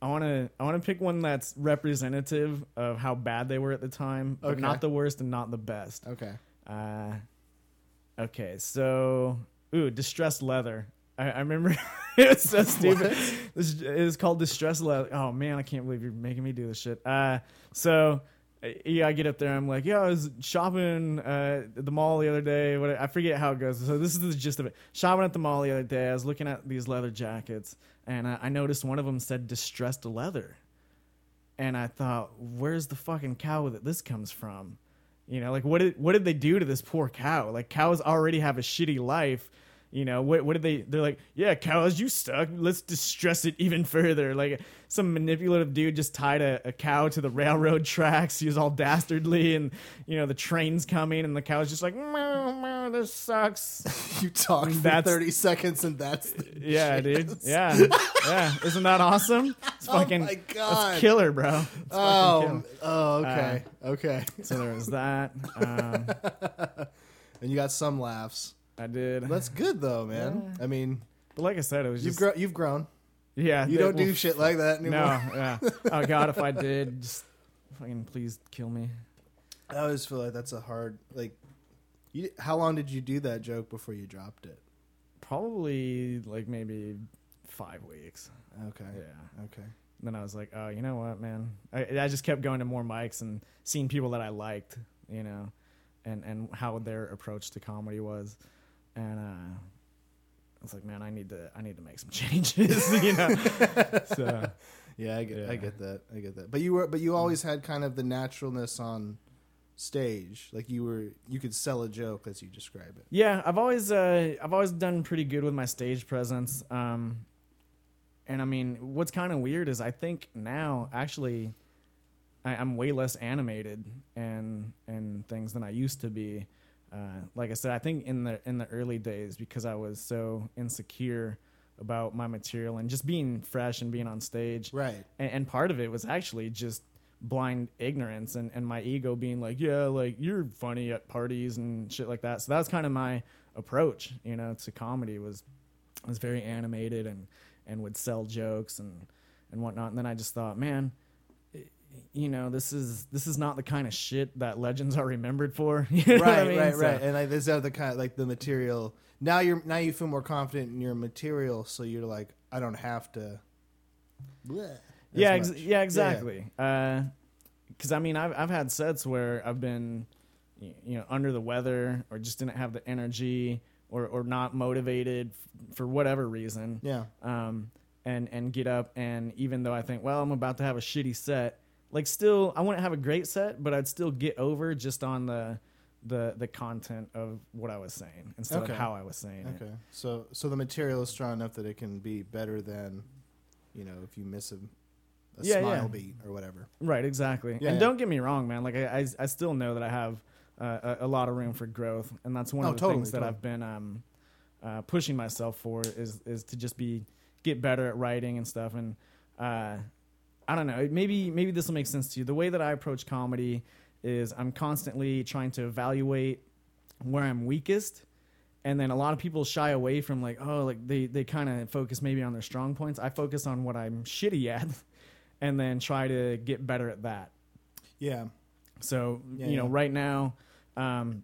I want to I want to pick one that's representative of how bad they were at the time, but Okay. not the worst and not the best. okay. Uh, okay, so ooh, distressed leather. I, I remember it was so stupid. This is called distressed leather. Oh man, I can't believe you're making me do this shit. Uh, so uh, yeah, I get up there. I'm like, yeah, I was shopping uh, at the mall the other day. What I forget how it goes. So this is the gist of it. Shopping at the mall the other day. I was looking at these leather jackets, and uh, I noticed one of them said distressed leather, and I thought, where's the fucking cow that this comes from? You know, like what did what did they do to this poor cow? Like cows already have a shitty life. You know, what what did they they're like, yeah, cows, you stuck. Let's distress it even further. Like some manipulative dude just tied a, a cow to the railroad tracks. He was all dastardly and you know, the train's coming and the cow's just like, meow, meow, this sucks. You talk for That's- thirty seconds and that's Yeah, dude. Yeah. Yeah. Isn't that awesome? It's fucking Oh my God. It's killer, bro. It's Oh, killer. oh, okay, Uh, okay. So there was that. Um, And you got some laughs. I did. That's good though, man. I mean, But like I said, it was you've just grown. You've grown. yeah. You they- don't do shit like that anymore. No, yeah. Oh god, if I did, just fucking please kill me. I always feel like that's a hard like. You, how long did you do that joke before you dropped it? Probably like maybe five weeks. Okay. Yeah. Okay. Then I was like, oh, you know what, man? I, I just kept going to more mics and seeing people that I liked, you know, and and how their approach to comedy was, and uh, I was like, man, I need to I need to make some changes, you know. so Yeah, I get. I get that. I get that. But you were. But you always had kind of the naturalness on stage. Like you were. You could sell a joke as you describe it. Yeah, I've always uh, I've always done pretty good with my stage presence. Um, and I mean, what's kind of weird is I think now actually I, I'm way less animated and and things than I used to be. Uh, like I said, I think in the in the early days because I was so insecure about my material and just being fresh and being on stage. Right. and, and part of it was actually just blind ignorance and, and my ego being like yeah like you're funny at parties and shit like that. So that was kind of my approach you know to comedy was was very animated and and would sell jokes and and whatnot. And then i just thought man you know this is this is not the kind of shit that legends are remembered for you know right, I mean? right, So- right. And like this is the kind of like the material. Now you're now you feel more confident in your material, so you're like, I don't have to. bleh yeah, ex- yeah, exactly. Because I mean, I've I've had sets where I've been, you know, under the weather or just didn't have the energy or or not motivated f- for whatever reason. Yeah. Um, and and get up and even though I think, well, I'm about to have a shitty set, like still I wouldn't have a great set, but I'd still get over just on the the the content of what I was saying instead Okay. of how I was saying it. Okay. So so the material is strong enough that it can be better than, you know, if you miss a, a Yeah, smile yeah. beat or whatever. Right, exactly. Yeah, and don't get me wrong, man. Like I, I, I still know that I have uh, a, a lot of room for growth, and that's one Oh, of the totally, things that totally. I've been um, uh, pushing myself for is is to just be get better at writing and stuff. And uh, I don't know, maybe maybe this will make sense to you. The way that I approach comedy is I'm constantly trying to evaluate where I'm weakest. And then a lot of people shy away from like, oh, like they, they kind of focus maybe on their strong points. I focus on what I'm shitty at and then try to get better at that. Yeah. So Yeah, you know, yeah. right now, um,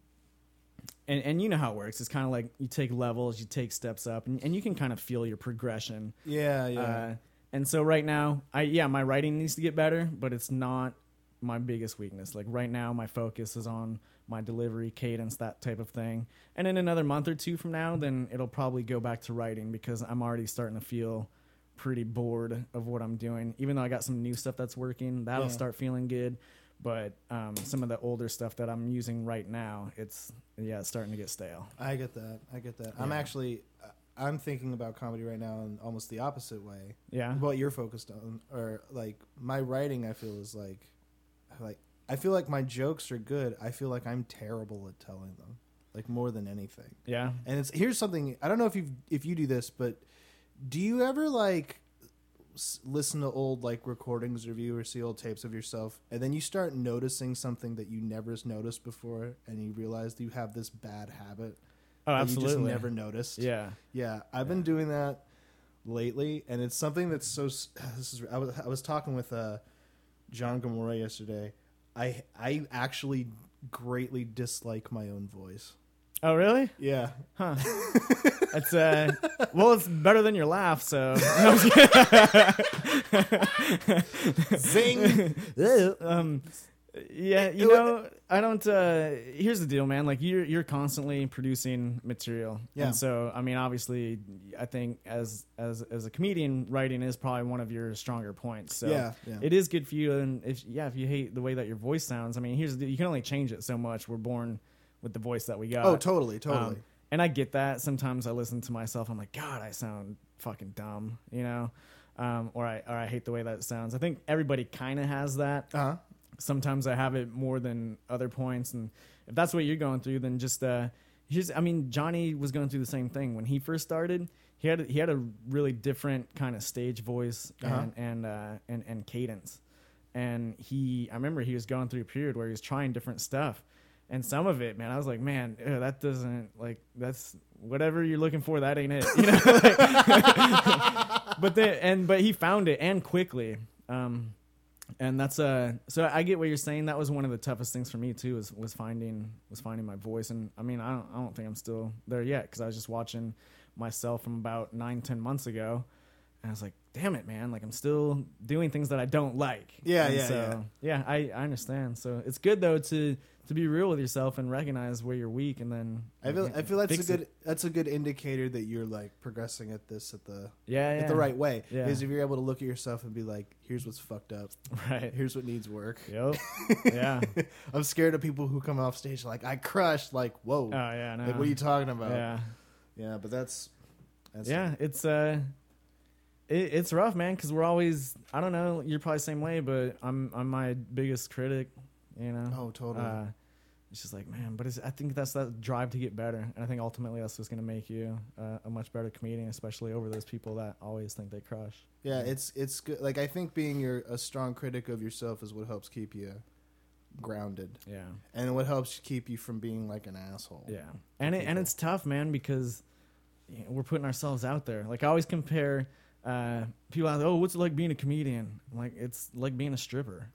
and, and you know how it works. It's kind of like you take levels, you take steps up, and, and you can kind of feel your progression. Yeah, yeah. Uh, and so right now, I yeah, my writing needs to get better, but it's not my biggest weakness. Like right now, my focus is on my delivery, cadence, that type of thing. And in another month or two from now, then it'll probably go back to writing because I'm already starting to feel pretty bored of what I'm doing. Even though I got some new stuff that's working, that'll Yeah. start feeling good. But um, some of the older stuff that I'm using right now, it's yeah, it's starting to get stale. I get that. I get that. I'm actually, I'm thinking about comedy right now in almost the opposite way. Yeah. What you're focused on, or like my writing, I feel is like, like I feel like my jokes are good. I feel like I'm terrible at telling them, like more than anything. Yeah. And it's here's something I don't know if you if you do this, but do you ever like s- listen to old like recordings you or see old tapes of yourself, and then you start noticing something that you never noticed before, and you realize that you have this bad habit Oh, absolutely. you just never noticed. Yeah. Yeah, I've been doing that lately, and it's something that's so. This is I was I was talking with uh, John Gamora yesterday. I I actually greatly dislike my own voice. Oh, really? Yeah, Huh. It's uh well it's better than your laugh, so zing. um yeah, you know, I don't uh here's the deal, man. Like you're you're constantly producing material. Yeah. And so I mean obviously I think as as as a comedian writing is probably one of your stronger points. So Yeah, yeah. it is good for you and if yeah, if you hate the way that your voice sounds, I mean here's the, you can only change it so much. We're born with the voice that we got. oh, totally, totally. Um, and I get that. Sometimes I listen to myself. I'm like, God, I sound fucking dumb, you know, um, or I or I hate the way that sounds. I think everybody kind of has that. uh huh. Sometimes I have it more than other points, and if that's what you're going through, then just uh, here's. I mean, Johnny was going through the same thing when he first started. He had he had a really different kind of stage voice Uh-huh. and and, uh, and and cadence, and he. I remember he was going through a period where he was trying different stuff, and some of it, man, I was like, man, ew, that doesn't like that's whatever you're looking for. That ain't it, you know. Like- but then and but he found it and quickly. Um, and that's uh so I get what you're saying. That was one of the toughest things for me too was was finding was finding my voice. And I mean I don't I don't think I'm still there yet because I was just watching myself from about nine ten months ago, and I was like, damn it, man! Like I'm still doing things that I don't like. Yeah, And yeah, so, yeah. I I understand. So it's good though to to be real with yourself and recognize where you're weak, and then I feel I feel that's a good it. that's a good indicator that you're like progressing at this at the yeah, yeah at the right way. Yeah. Because if you're able to look at yourself and be like, here's what's fucked up, right. here's what needs work. Yep. yeah. I'm scared of people who come off stage like I crushed. Like whoa, Oh yeah. No. like what are you talking about? Yeah. Yeah, but that's, that's yeah it's uh it, it's rough man because we're always i don't know you're probably the same way but i'm i'm my biggest critic you know? Oh, totally. uh, it's just like man but it's, i think that's that drive to get better. And i think ultimately that's what's going to make you uh, a much better comedian especially over those people that always think they crush. Yeah, it's it's good. Like I think being your a strong critic of yourself is what helps keep you grounded, yeah. And what helps keep you from being like an asshole. yeah. And it, and it's tough man because you know, we're putting ourselves out there. Like i always compare uh, people out oh what's it like being a comedian? I'm like it's like being a stripper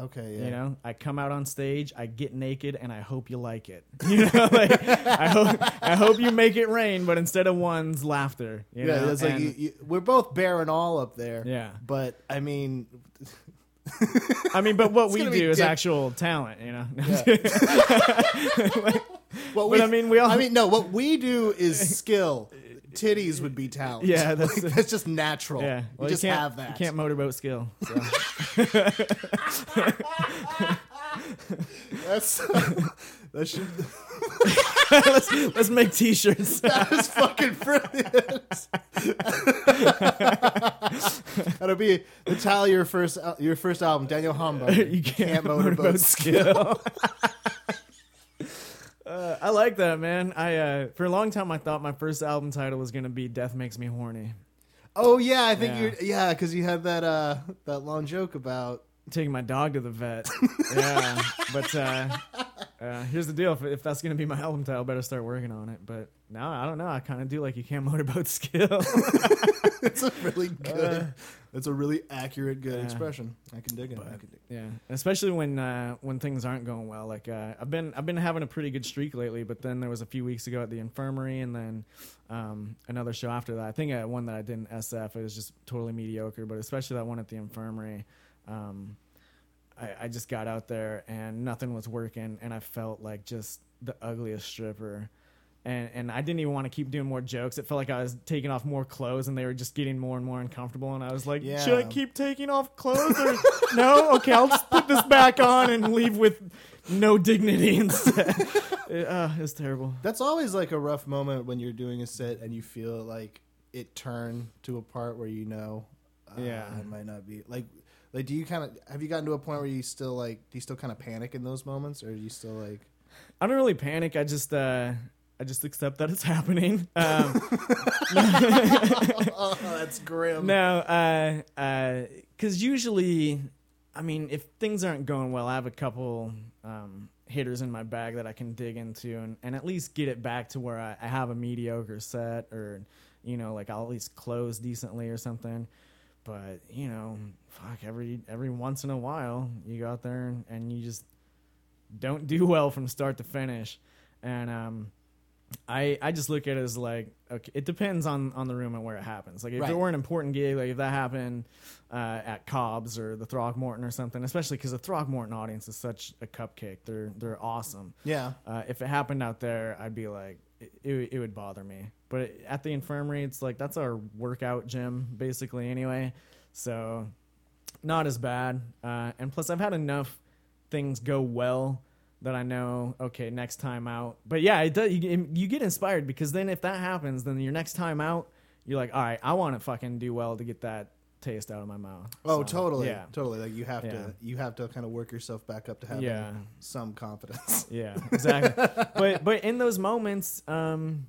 Okay. Yeah. You know, I come out on stage, I get naked, and I hope you like it. You know, like I hope I hope you make it rain, but instead of one's laughter. You yeah, know? it's like you, you, we're both bare and all up there. yeah. But I mean, I mean, but what we do is dick- actual talent. You know. what But we, I mean, we all- I mean, no. What we do is skill. Titties would be talent. Yeah, that's- Like, that's just natural. yeah. you Well, just can't, have that. You can't motorboat skill. So. That's that should let's let's make T-shirts. that is fucking brilliant. That'll be the title of your first uh, your first album, Daniel Humbarger. you can't, motorboat motorboat skill. Uh, I like that, man. I uh, for a long time I thought my first album title was gonna be "Death Makes Me Horny." Oh yeah, I think Yeah. you're yeah, because you had that uh that long joke about taking my dog to the vet. yeah, but uh, uh, here's the deal: if, if that's gonna be my album title, I better start working on it. But now I don't know. I kind of do like you can't motorboat skill. it's a really good. It's a really accurate, good yeah. expression. I can dig it. I can dig. yeah, especially when uh, when things aren't going well. Like uh, I've been I've been having a pretty good streak lately, but then there was a few weeks ago at the infirmary, and then um, another show after that. I think uh, one that I did in SF. It was just totally mediocre, but especially that one at the infirmary. Um, I, I just got out there and nothing was working, and I felt like just the ugliest stripper. And, and I didn't even want to keep doing more jokes. It felt like I was taking off more clothes, and they were just getting more and more uncomfortable. And I was like, "Should I keep taking off clothes? Or no? Okay, I'll just put this back on and leave with no dignity instead." it, uh, it's terrible. That's always like a rough moment when you're doing a set and you feel like it turned to a part where you know, uh, Yeah. it might not be like. Like, do you kind of have you gotten to a point where you still like do you still kind of panic in those moments, or are you still like? I don't really panic. I just uh, I just accept that it's happening. Um, oh, that's grim. No, uh, uh 'cause usually, I mean, if things aren't going well, I have a couple um, hitters in my bag that I can dig into and, and at least get it back to where I, I have a mediocre set or, you know, like I'll at least close decently or something. But you know, fuck every every once in a while, you go out there and, and you just don't do well from start to finish, and um, I I just look at it as like okay, it depends on on the room and where it happens. Like if Right. it were an important gig, like if that happened uh, at Cobb's or the Throckmorton or something, especially because the Throckmorton audience is such a cupcake. They're they're awesome. Yeah, Uh, if it happened out there, I'd be like, it, it, it would bother me. But at the infirmary, it's like that's our workout gym basically anyway. So not as bad. Uh, and plus, I've had enough things go well that I know. Okay, next time out. But yeah, it does. You, you get inspired because then if that happens, then your next time out, you're like, all right, I want to fucking do well to get that taste out of my mouth. Oh, So, totally. Yeah. Totally. Like you have Yeah. to you have to kind of work yourself back up to have Yeah. some confidence. Yeah, exactly. but but in those moments, um,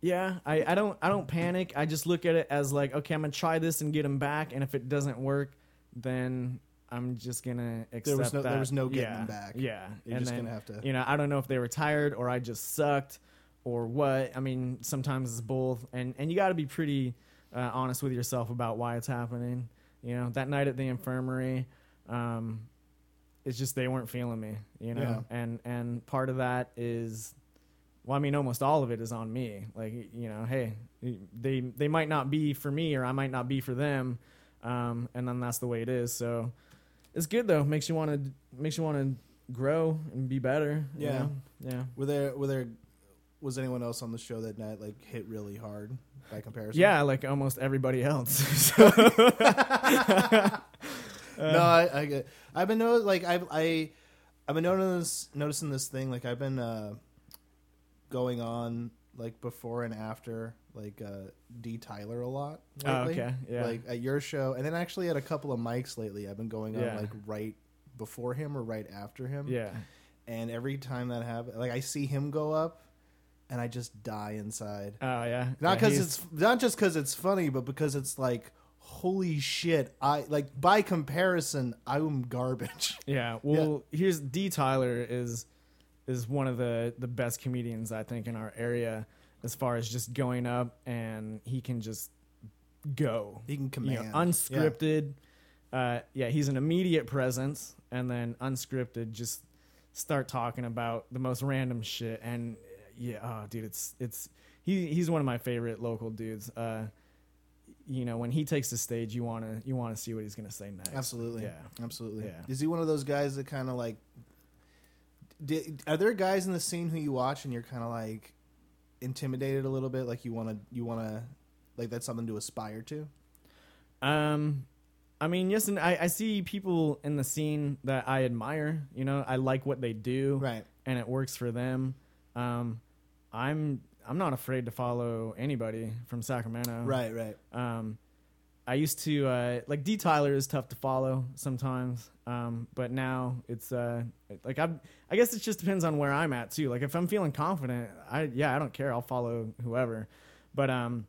yeah, I, I don't I don't panic. I just look at it as like, okay, I'm gonna try this and get him back, and if it doesn't work, then I'm just gonna accept was no- that. there was no getting yeah, them back. Yeah, You're and just then, gonna have to- You know, I don't know if they were tired or I just sucked or what. I mean, sometimes it's both, and and you got to be pretty uh, honest with yourself about why it's happening. You know, that night at the infirmary, um, it's just they weren't feeling me. You know, and and part of that is, well, I mean, almost all of it is on me. Like you know, hey, they they might not be for me, or I might not be for them, um, and then that's the way it is. So it's good though. Makes you want to makes you want to grow and be better. you Yeah. know? yeah. Were there were there was anyone else on the show that night like hit really hard by comparison? Yeah, like almost everybody else. so, no, I, I get. I've been no like I've I I've been noticing this noticing this thing like I've been uh going on like before and after like uh D Tyler a lot. Oh, okay, yeah. Like at your show, and then actually at a couple of mics lately, I've been going on Yeah. like right before him or right after him. yeah. And every time that happens, like I see him go up, and I just die inside. Oh yeah. Not Yeah, because he's- it's not just because it's funny, but because it's like, holy shit! I like by comparison, I'm garbage. Yeah. Well, here's D. Tyler is is one of the the best comedians I think in our area as far as just going up and he can just go. He can You know, command. unscripted. Uh, yeah, he's an immediate presence, and then unscripted, just start talking about the most random shit. And yeah, oh, dude, it's it's he he's one of my favorite local dudes. Uh, you know, when he takes the stage, you wanna you wanna see what he's gonna say next. Absolutely. Yeah. Absolutely. Yeah. Is he one of those guys that kind of like? Di are there guys in the scene who you watch and you're kind of like intimidated a little bit? Like you want to, you want to, like that's something to aspire to. Um, I mean, yes, and I, I see people in the scene that I admire. You know, I like what they do, Right. and it works for them. Um, I'm I'm not afraid to follow anybody from Sacramento. Right. Right. Um, I used to uh, like D Tyler is tough to follow sometimes, um, but now it's uh, like I I guess it just depends on where I'm at too. Like if I'm feeling confident, I yeah I don't care. I'll follow whoever. But um,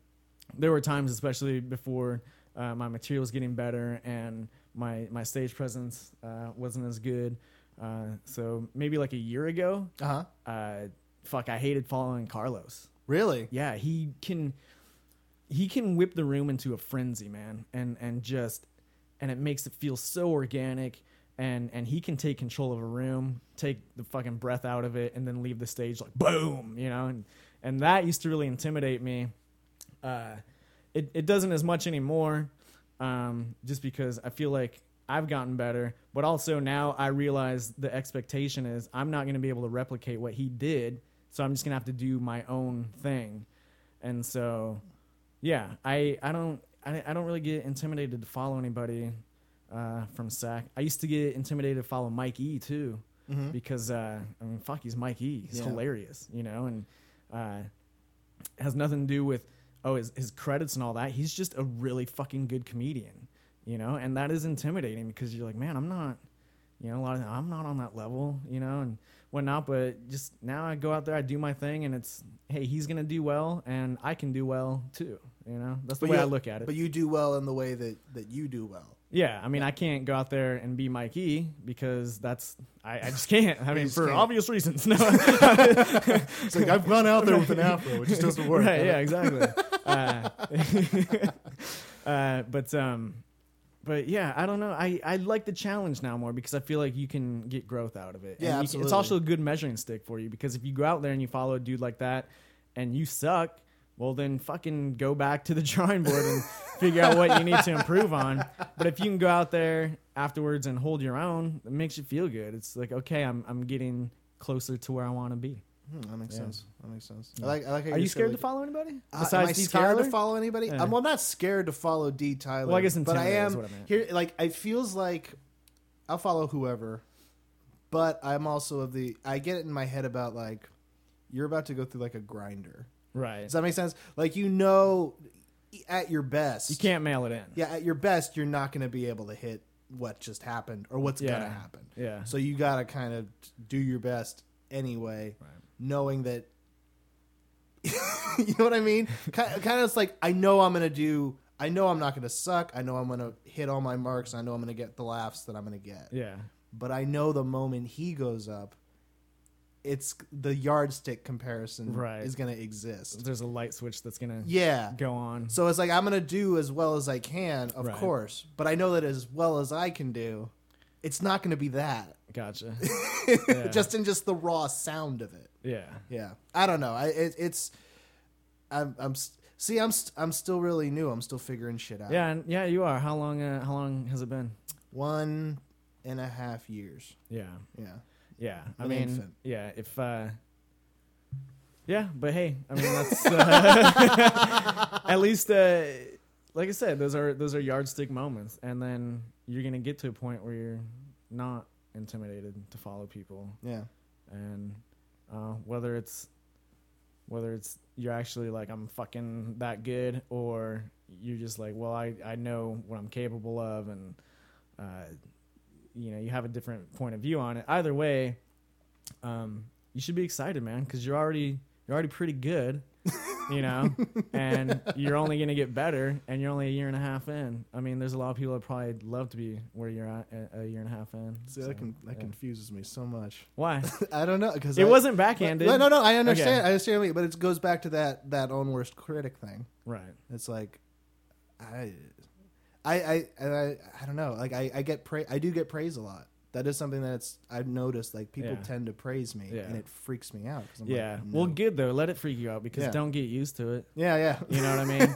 there were times, especially before uh, my material was getting better and my my stage presence uh, wasn't as good. Uh, so maybe like a year ago, Uh huh. uh, fuck, I hated following Carlos. Really? Yeah, he can he can whip the room into a frenzy, man, and and just and it makes it feel so organic. And and he can take control of a room, take the fucking breath out of it, and then leave the stage like boom, you know. And and that used to really intimidate me. Uh, it it doesn't as much anymore, um, just because I feel like I've gotten better. But also now I realize the expectation is I'm not going to be able to replicate what he did, so I'm just gonna have to do my own thing. And so, yeah, I I don't I, I don't really get intimidated to follow anybody uh, from SAC. I used to get intimidated to follow Mike E too, because uh, I mean, fuck, he's Mike E. He's Yeah. hilarious, you know, and uh, has nothing to do with oh his, his credits and all that. He's just a really fucking good comedian, you know, and that is intimidating because you're like, man, I'm not, you know, a lot of I'm not on that level, you know, and whatnot. But just now I go out there, I do my thing, and it's hey, he's gonna do well, and I can do well too, you know. That's the way you, I look at it. But you do well in the way that that you do well. Yeah, I mean, I can't go out there and be Mike E because that's I, I just can't. I mean, for can't. obvious reasons. No, It's like I've gone out there with an afro. It just doesn't work. right? Yeah, exactly. uh, uh, but um, but yeah, I don't know. I I like the challenge now more because I feel like you can get growth out of it. Yeah, you can- absolutely. it's also a good measuring stick for you because if you go out there and you follow a dude like that and you suck. Well, then fucking go back to the drawing board and figure out what you need to improve on. But if you can go out there afterwards and hold your own, it makes you feel good. It's like, okay, I'm I'm getting closer to where I want to be. Hmm, that makes Yeah. sense. That makes sense. I like. I like how Are you said, scared like, to follow anybody Uh, besides am I D. scared Tyler? to follow anybody? Yeah. Um, well, I'm not scared to follow D. Tyler. Well, I guess but I intimidated am is what I meant. here. Like it feels like I'll follow whoever, but I'm also of the. I get it in my head about like you're about to go through like a grinder. Right. Does that make sense? Like you know, at your best, You can't mail it in. Yeah, at your best, you're not going to be able to hit what just happened or what's Yeah. going to happen. Yeah. So you got to kind of do your best anyway, Right. Knowing that. you know what I mean? Kind kind of like I know I'm gonna do. I know I'm not gonna suck. I know I'm gonna hit all my marks. I know I'm gonna get the laughs that I'm gonna get. Yeah. But I know the moment he goes up, it's the yardstick comparison Right. is gonna exist. There's a light switch that's gonna Yeah. go on. So it's like I'm gonna do as well as I can, of Right. course. But I know that as well as I can do, it's not gonna be that. Gotcha. Yeah. just in just the raw sound of it. Yeah. Yeah, I don't know. I it, it's I'm I'm see I'm st- I'm still really new. I'm still figuring shit out. Yeah. And yeah, you are. How long? Uh, how long has it been? one and a half years. Yeah. Yeah, Yeah. I An mean, infant. yeah. If. uh Yeah, but hey, I mean that's uh, at least. Uh, like I said, those are those are yardstick moments, and then you're gonna get to a point where you're not intimidated to follow people. yeah, and uh, whether it's whether it's you're actually like I'm fucking that good or you're just like well I, I know what I'm capable of and uh, you know you have a different point of view on it. Either way um, you should be excited man because you're already you're already pretty good you know and you're only going to get better and you're only a year and a half in I mean there's a lot of people that probably love to be where you're at a, a year and a half in see so, that can that yeah. confuses me so much. why I don't know because it wasn't backhanded No, no, no. I understand. Okay. I understand, what you- but it goes back to that that own worst critic thing. right It's like, I, I, I, I, I don't know. Like I, I get pra- I do get praise a lot. That is something that's I've noticed. Like people Yeah. tend to praise me, Yeah. and it freaks me out. I'm Yeah. like, Well, no. good though. Let it freak you out because Yeah. don't get used to it. yeah, yeah, You know what I mean?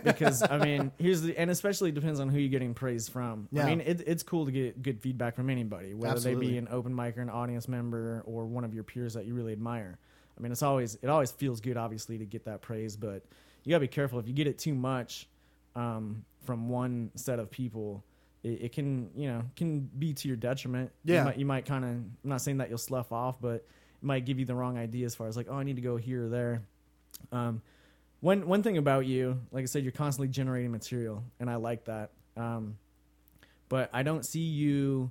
because I mean, here's the and especially depends on who you're getting praise from. Yeah. I mean, it, it's cool to get good feedback from anybody, whether they Absolutely. be an open mic or an audience member or one of your peers that you really admire. I mean, it's always it always feels good, obviously, to get that praise, but you gotta be careful if you get it too much um, from one set of people. It, it can, you know, can be to your detriment. Yeah. you might, you might kind of. I'm not saying that you'll slough off, but it might give you the wrong idea as far as like, oh, I need to go here or there. Um, one one thing about you, like I said, you're constantly generating material, and I like that. Um, but I don't see you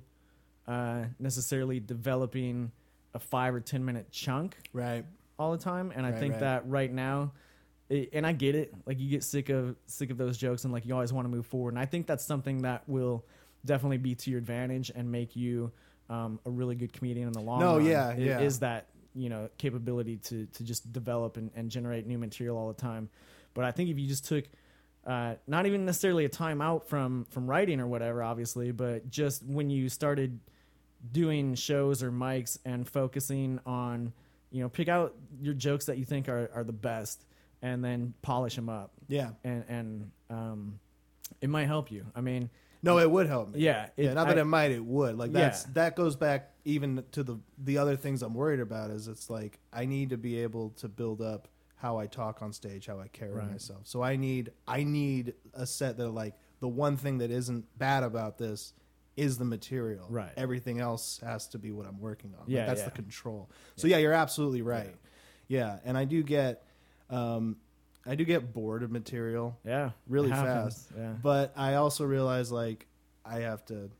uh, necessarily developing a five or ten minute chunk right. all the time. And I Right, think right. that right now, it, and I get it. Like you get sick of sick of those jokes, and like you always want to move forward. And I think that's something that will definitely be to your advantage and make you um, a really good comedian in the long No, run. yeah, yeah. Is that you know capability to to just develop and, and generate new material all the time. But I think if you just took uh, not even necessarily a time out from from writing or whatever, obviously, but just when you started doing shows or mics and focusing on, you know, pick out your jokes that you think are, are the best and then polish them up. Yeah. And, and, um, it might help you. I mean, No, it would help me. yeah, yeah, not that I- it might, it would. Like that's Yeah. that goes back even to the the other things I'm worried about is it's like I need to be able to build up how I talk on stage, how I carry Right. myself. So I need I need a set that like the one thing that isn't bad about this is the material. Right. Everything else has to be what I'm working on. Like, Yeah, that's yeah. the control. So yeah, you're absolutely right. Yeah, and I do get um I do get bored of material yeah, really fast. Yeah. But I also realize like I have to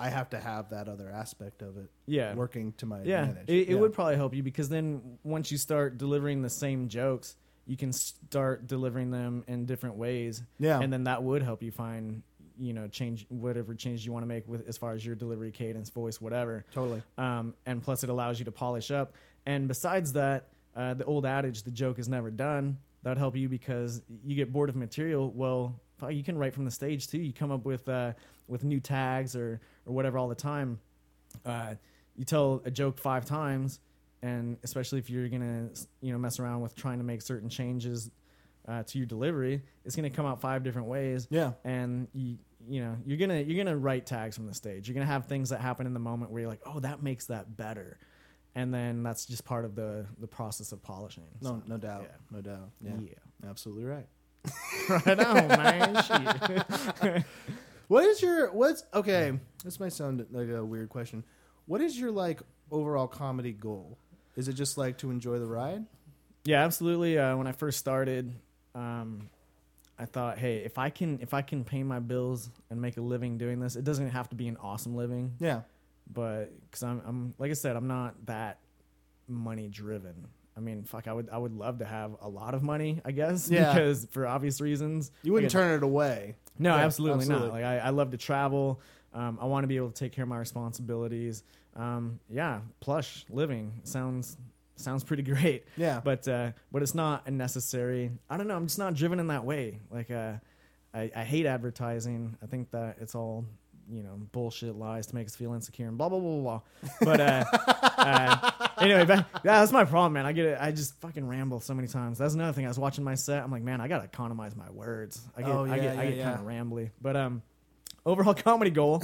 I have to have that other aspect of it Yeah. working to my yeah, advantage. it, it Yeah. would probably help you because then once you start delivering the same jokes, you can start delivering them in different ways. Yeah. and then that would help you find, you know, change whatever change you want to make with as far as your delivery, cadence, voice, whatever. totally. Um, and plus, it allows you to polish up. And besides that, uh, the old adage, "the joke is never done," that would help you because you get bored of material. Well, you can write from the stage too. You come up with uh, with new tags or or whatever all the time. Uh, you tell a joke five times, and especially if you're gonna you know mess around with trying to make certain changes uh, to your delivery, it's gonna come out five different ways Yeah. and you you know you're gonna you're gonna write tags from the stage you're gonna have things that happen in the moment where you're like oh that makes that better and then that's just part of the the process of polishing No So, no doubt. yeah. No doubt. Yeah. yeah, Absolutely right. right on man What is your what's okay, this might sound like a weird question. What is your like overall comedy goal? Is it just like to enjoy the ride? yeah absolutely uh, when i first started um I thought, hey, if I can if I can pay my bills and make a living doing this, it doesn't have to be an awesome living. Yeah. But because I'm, I'm like I said, I'm not that money driven. I mean, fuck, I would I would love to have a lot of money, I guess, Yeah. because for obvious reasons. You wouldn't Again, turn it away. No, Yeah, absolutely, absolutely. not. Like I, I love to travel. Um, I want to be able to take care of my responsibilities. Um, yeah, plush living sounds sounds pretty great. Yeah. But uh, but it's not a necessary. I don't know. I'm just not driven in that way. Like uh, I, I hate advertising. I think that it's all you know bullshit lies to make us feel insecure and blah blah blah blah. blah. But uh, uh, anyway, yeah, that's my problem, man. I get it. I just fucking ramble so many times. That's another thing. I was watching my set. I'm like, man, I gotta economize my words. I get Oh, I yeah, get I get yeah. kind of rambly. But um, overall comedy goal.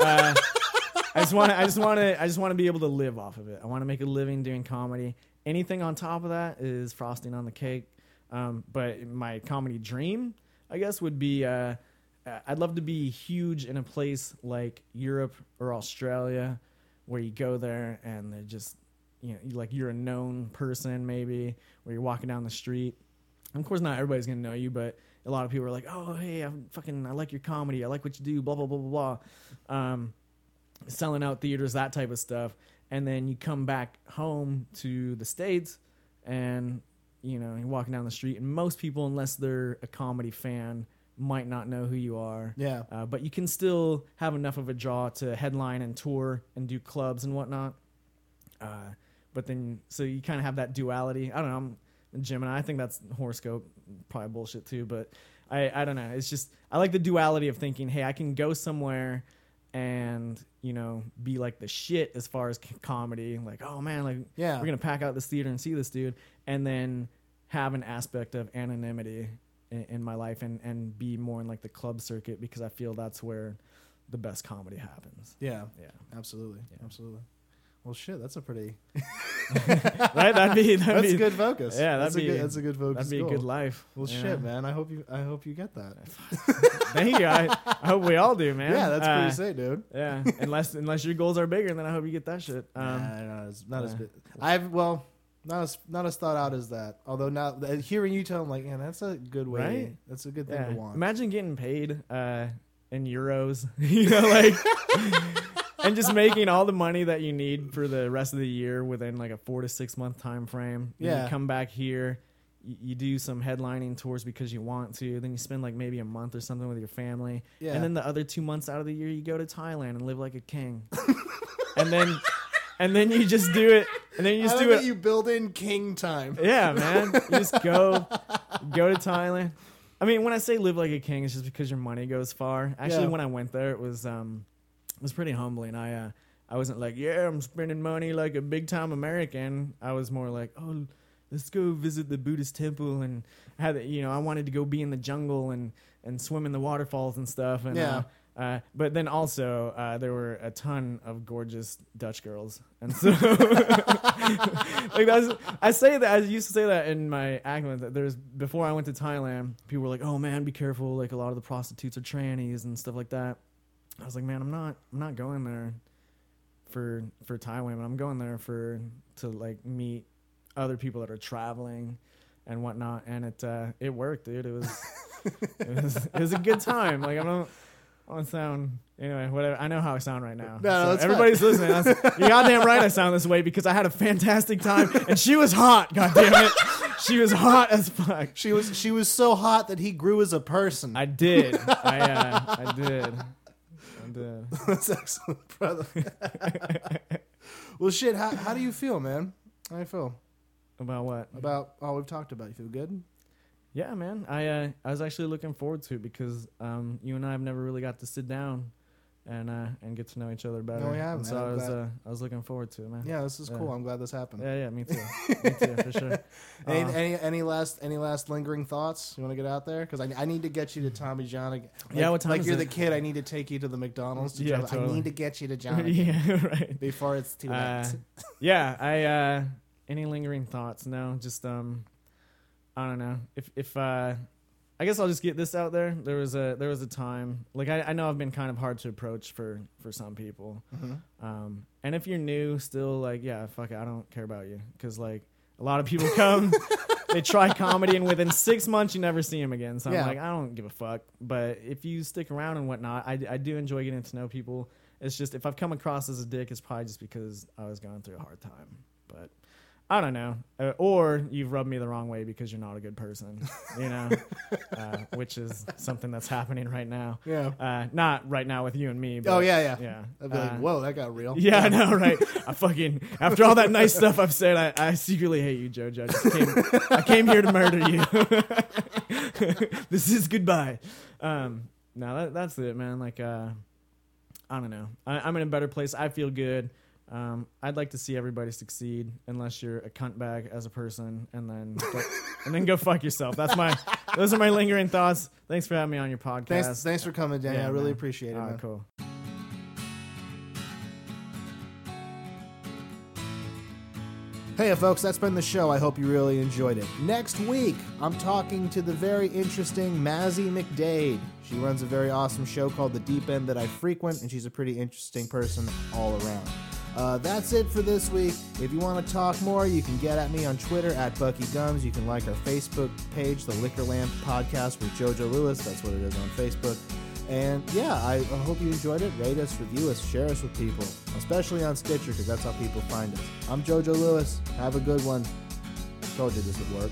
uh, I just want to. I just want to. I just want to be able to live off of it. I want to make a living doing comedy. Anything on top of that is frosting on the cake. Um, but my comedy dream, I guess, would be. Uh, I'd love to be huge in a place like Europe or Australia, where you go there and they're just, you know, like you're a known person, maybe, where you're walking down the street. Of course, not everybody's gonna know you, but a lot of people are like, "Oh, hey, I fucking, I like your comedy. I like what you do." Blah blah blah blah blah. Um, selling out theaters, that type of stuff, and then you come back home to the states, and you know you're walking down the street, and most people, unless they're a comedy fan, might not know who you are. Yeah. Uh, but you can still have enough of a draw to headline and tour and do clubs and whatnot. Uh, but then, so you kind of have that duality. I don't know. I'm a Gemini. I think that's horoscope, probably bullshit too. But I, I don't know. It's just I like the duality of thinking, hey, I can go somewhere and you know be like the shit as far as comedy. Like, oh man, like Yeah. we're gonna pack out this theater and see this dude, and then have an aspect of anonymity in, in my life and and be more in like the club circuit because I feel that's where the best comedy happens. Yeah. Yeah. Absolutely. Yeah. Absolutely. Well, shit, that's a pretty right? That'd be that'd that's be a good focus. Yeah, that'd that's be- a good, that's a good focus. that'd be a good life. Well, Yeah. shit, man. I hope you I hope you get that. Thank you. I, I hope we all do, man. yeah, that's Uh, pretty sick, dude. Yeah, unless unless your goals are bigger, then I hope you get that shit. Um, nah, not as not as big. I've well, not as not as thought out as that. Although now uh, hearing you tell, I'm like, man, that's a good way. Right? That's a good thing yeah. to want. Imagine getting paid uh, in euros, you know, like, and just making all the money that you need for the rest of the year within like a four to six month time frame. Then Yeah. you come back here, you do some headlining tours because you want to. Then you spend like maybe a month or something with your family, Yeah. and then the other two months out of the year you go to Thailand and live like a king, and then and then you just do it, and then you just do it. you build in king time. Yeah, man. You just go go to Thailand. I mean, when I say live like a king, it's just because your money goes far. Actually, Yeah. when I went there, it was um it was pretty humbling. I uh I wasn't like, yeah, I'm spending money like a big time American. I was more like, oh, let's go visit the Buddhist temple and had you know, I wanted to go be in the jungle and and swim in the waterfalls and stuff and Yeah. uh, uh, but then also uh, there were a ton of gorgeous Dutch girls, and so like that's I say that I used to say that in my acting that there's before I went to Thailand, people were like, "Oh man, be careful! Like a lot of the prostitutes are trannies and stuff like that." I was like, "Man, I'm not I'm not going there for for Thai women. I'm going there for to like meet other people that are traveling and whatnot." And it uh, it worked, dude. It was it was it was a good time. Like I don't. I don't sound anyway. Whatever. I know how I sound right now. No, no, So that's fine. everybody's listening. You're goddamn right. I sound this way because I had a fantastic time, and she was hot. God damn it, she was hot as fuck. She was she was so hot that he grew as a person. I did. I uh, I did. I did. That's excellent, brother. well, shit. How how do you feel, man? How do you feel About what? about all we've talked about? You feel good? Yeah, man. I uh, I was actually looking forward to it because um, you and I have never really got to sit down and uh, and get to know each other better. No, we haven't, And so man. I was uh, I was looking forward to it, man. Yeah, this is cool. I'm glad this happened. Yeah, yeah, me too. me too, for sure. Any, Uh, any any last any last lingering thoughts you want to get out there? Because I, I need to get you to Tommy Johnagin. Like, Yeah, what time Like you're it? the kid. I need to take you to the McDonald's. To Yeah, drive- I need to get you to John yeah, right. before it's too late. Uh, yeah, I uh any lingering thoughts? No, just um I don't know. If if uh I guess I'll just get this out there. There was a there was a time like I, I know I've been kind of hard to approach for for some people. Mhm. Um and if you're new still like yeah, fuck it, I don't care about you cuz like a lot of people come they try comedy and within 6 months you never see them again. So I'm like I don't give a fuck. But if you stick around and whatnot, I I do enjoy getting to know people. It's just if I've come across as a dick, it's probably just because I was going through a hard time. But I don't know. Uh, or you've rubbed me the wrong way because you're not a good person, you know, uh, which is something that's happening right now. Yeah. Uh, not right now with you and me. But, Oh yeah, yeah. yeah. I'd be like, Uh, whoa, that got real. yeah, I know, right? I fucking after all that nice stuff I've said, I, I secretly hate you, JoJo. I, just came, I came here to murder you. this is goodbye. Um, no, that, that's it, man. Like, uh, I don't know. I, I'm in a better place. I feel good. Um, I'd like to see everybody succeed, unless you're a cunt bag as a person, and then go, and then go fuck yourself. That's my. Those are my lingering thoughts. Thanks for having me on your podcast. Thanks, thanks for coming, Danny. Yeah, I really man. appreciate it, All man. cool. Hey, folks, that's been the show. I hope you really enjoyed it. Next week, I'm talking to the very interesting Mazzy McDade. She runs a very awesome show called The Deep End that I frequent, and she's a pretty interesting person all around. Uh, that's it for this week. If you want to talk more, you can get at me on Twitter at Bucky Gums. You can like our Facebook page, The Liquor Lamp Podcast with JoJo Lewis. That's what it is on Facebook. And yeah, I, hope you enjoyed it. Rate us, review us, share us with people, especially on Stitcher because that's how people find us. I'm JoJo Lewis. Have a good one. Told you this would work.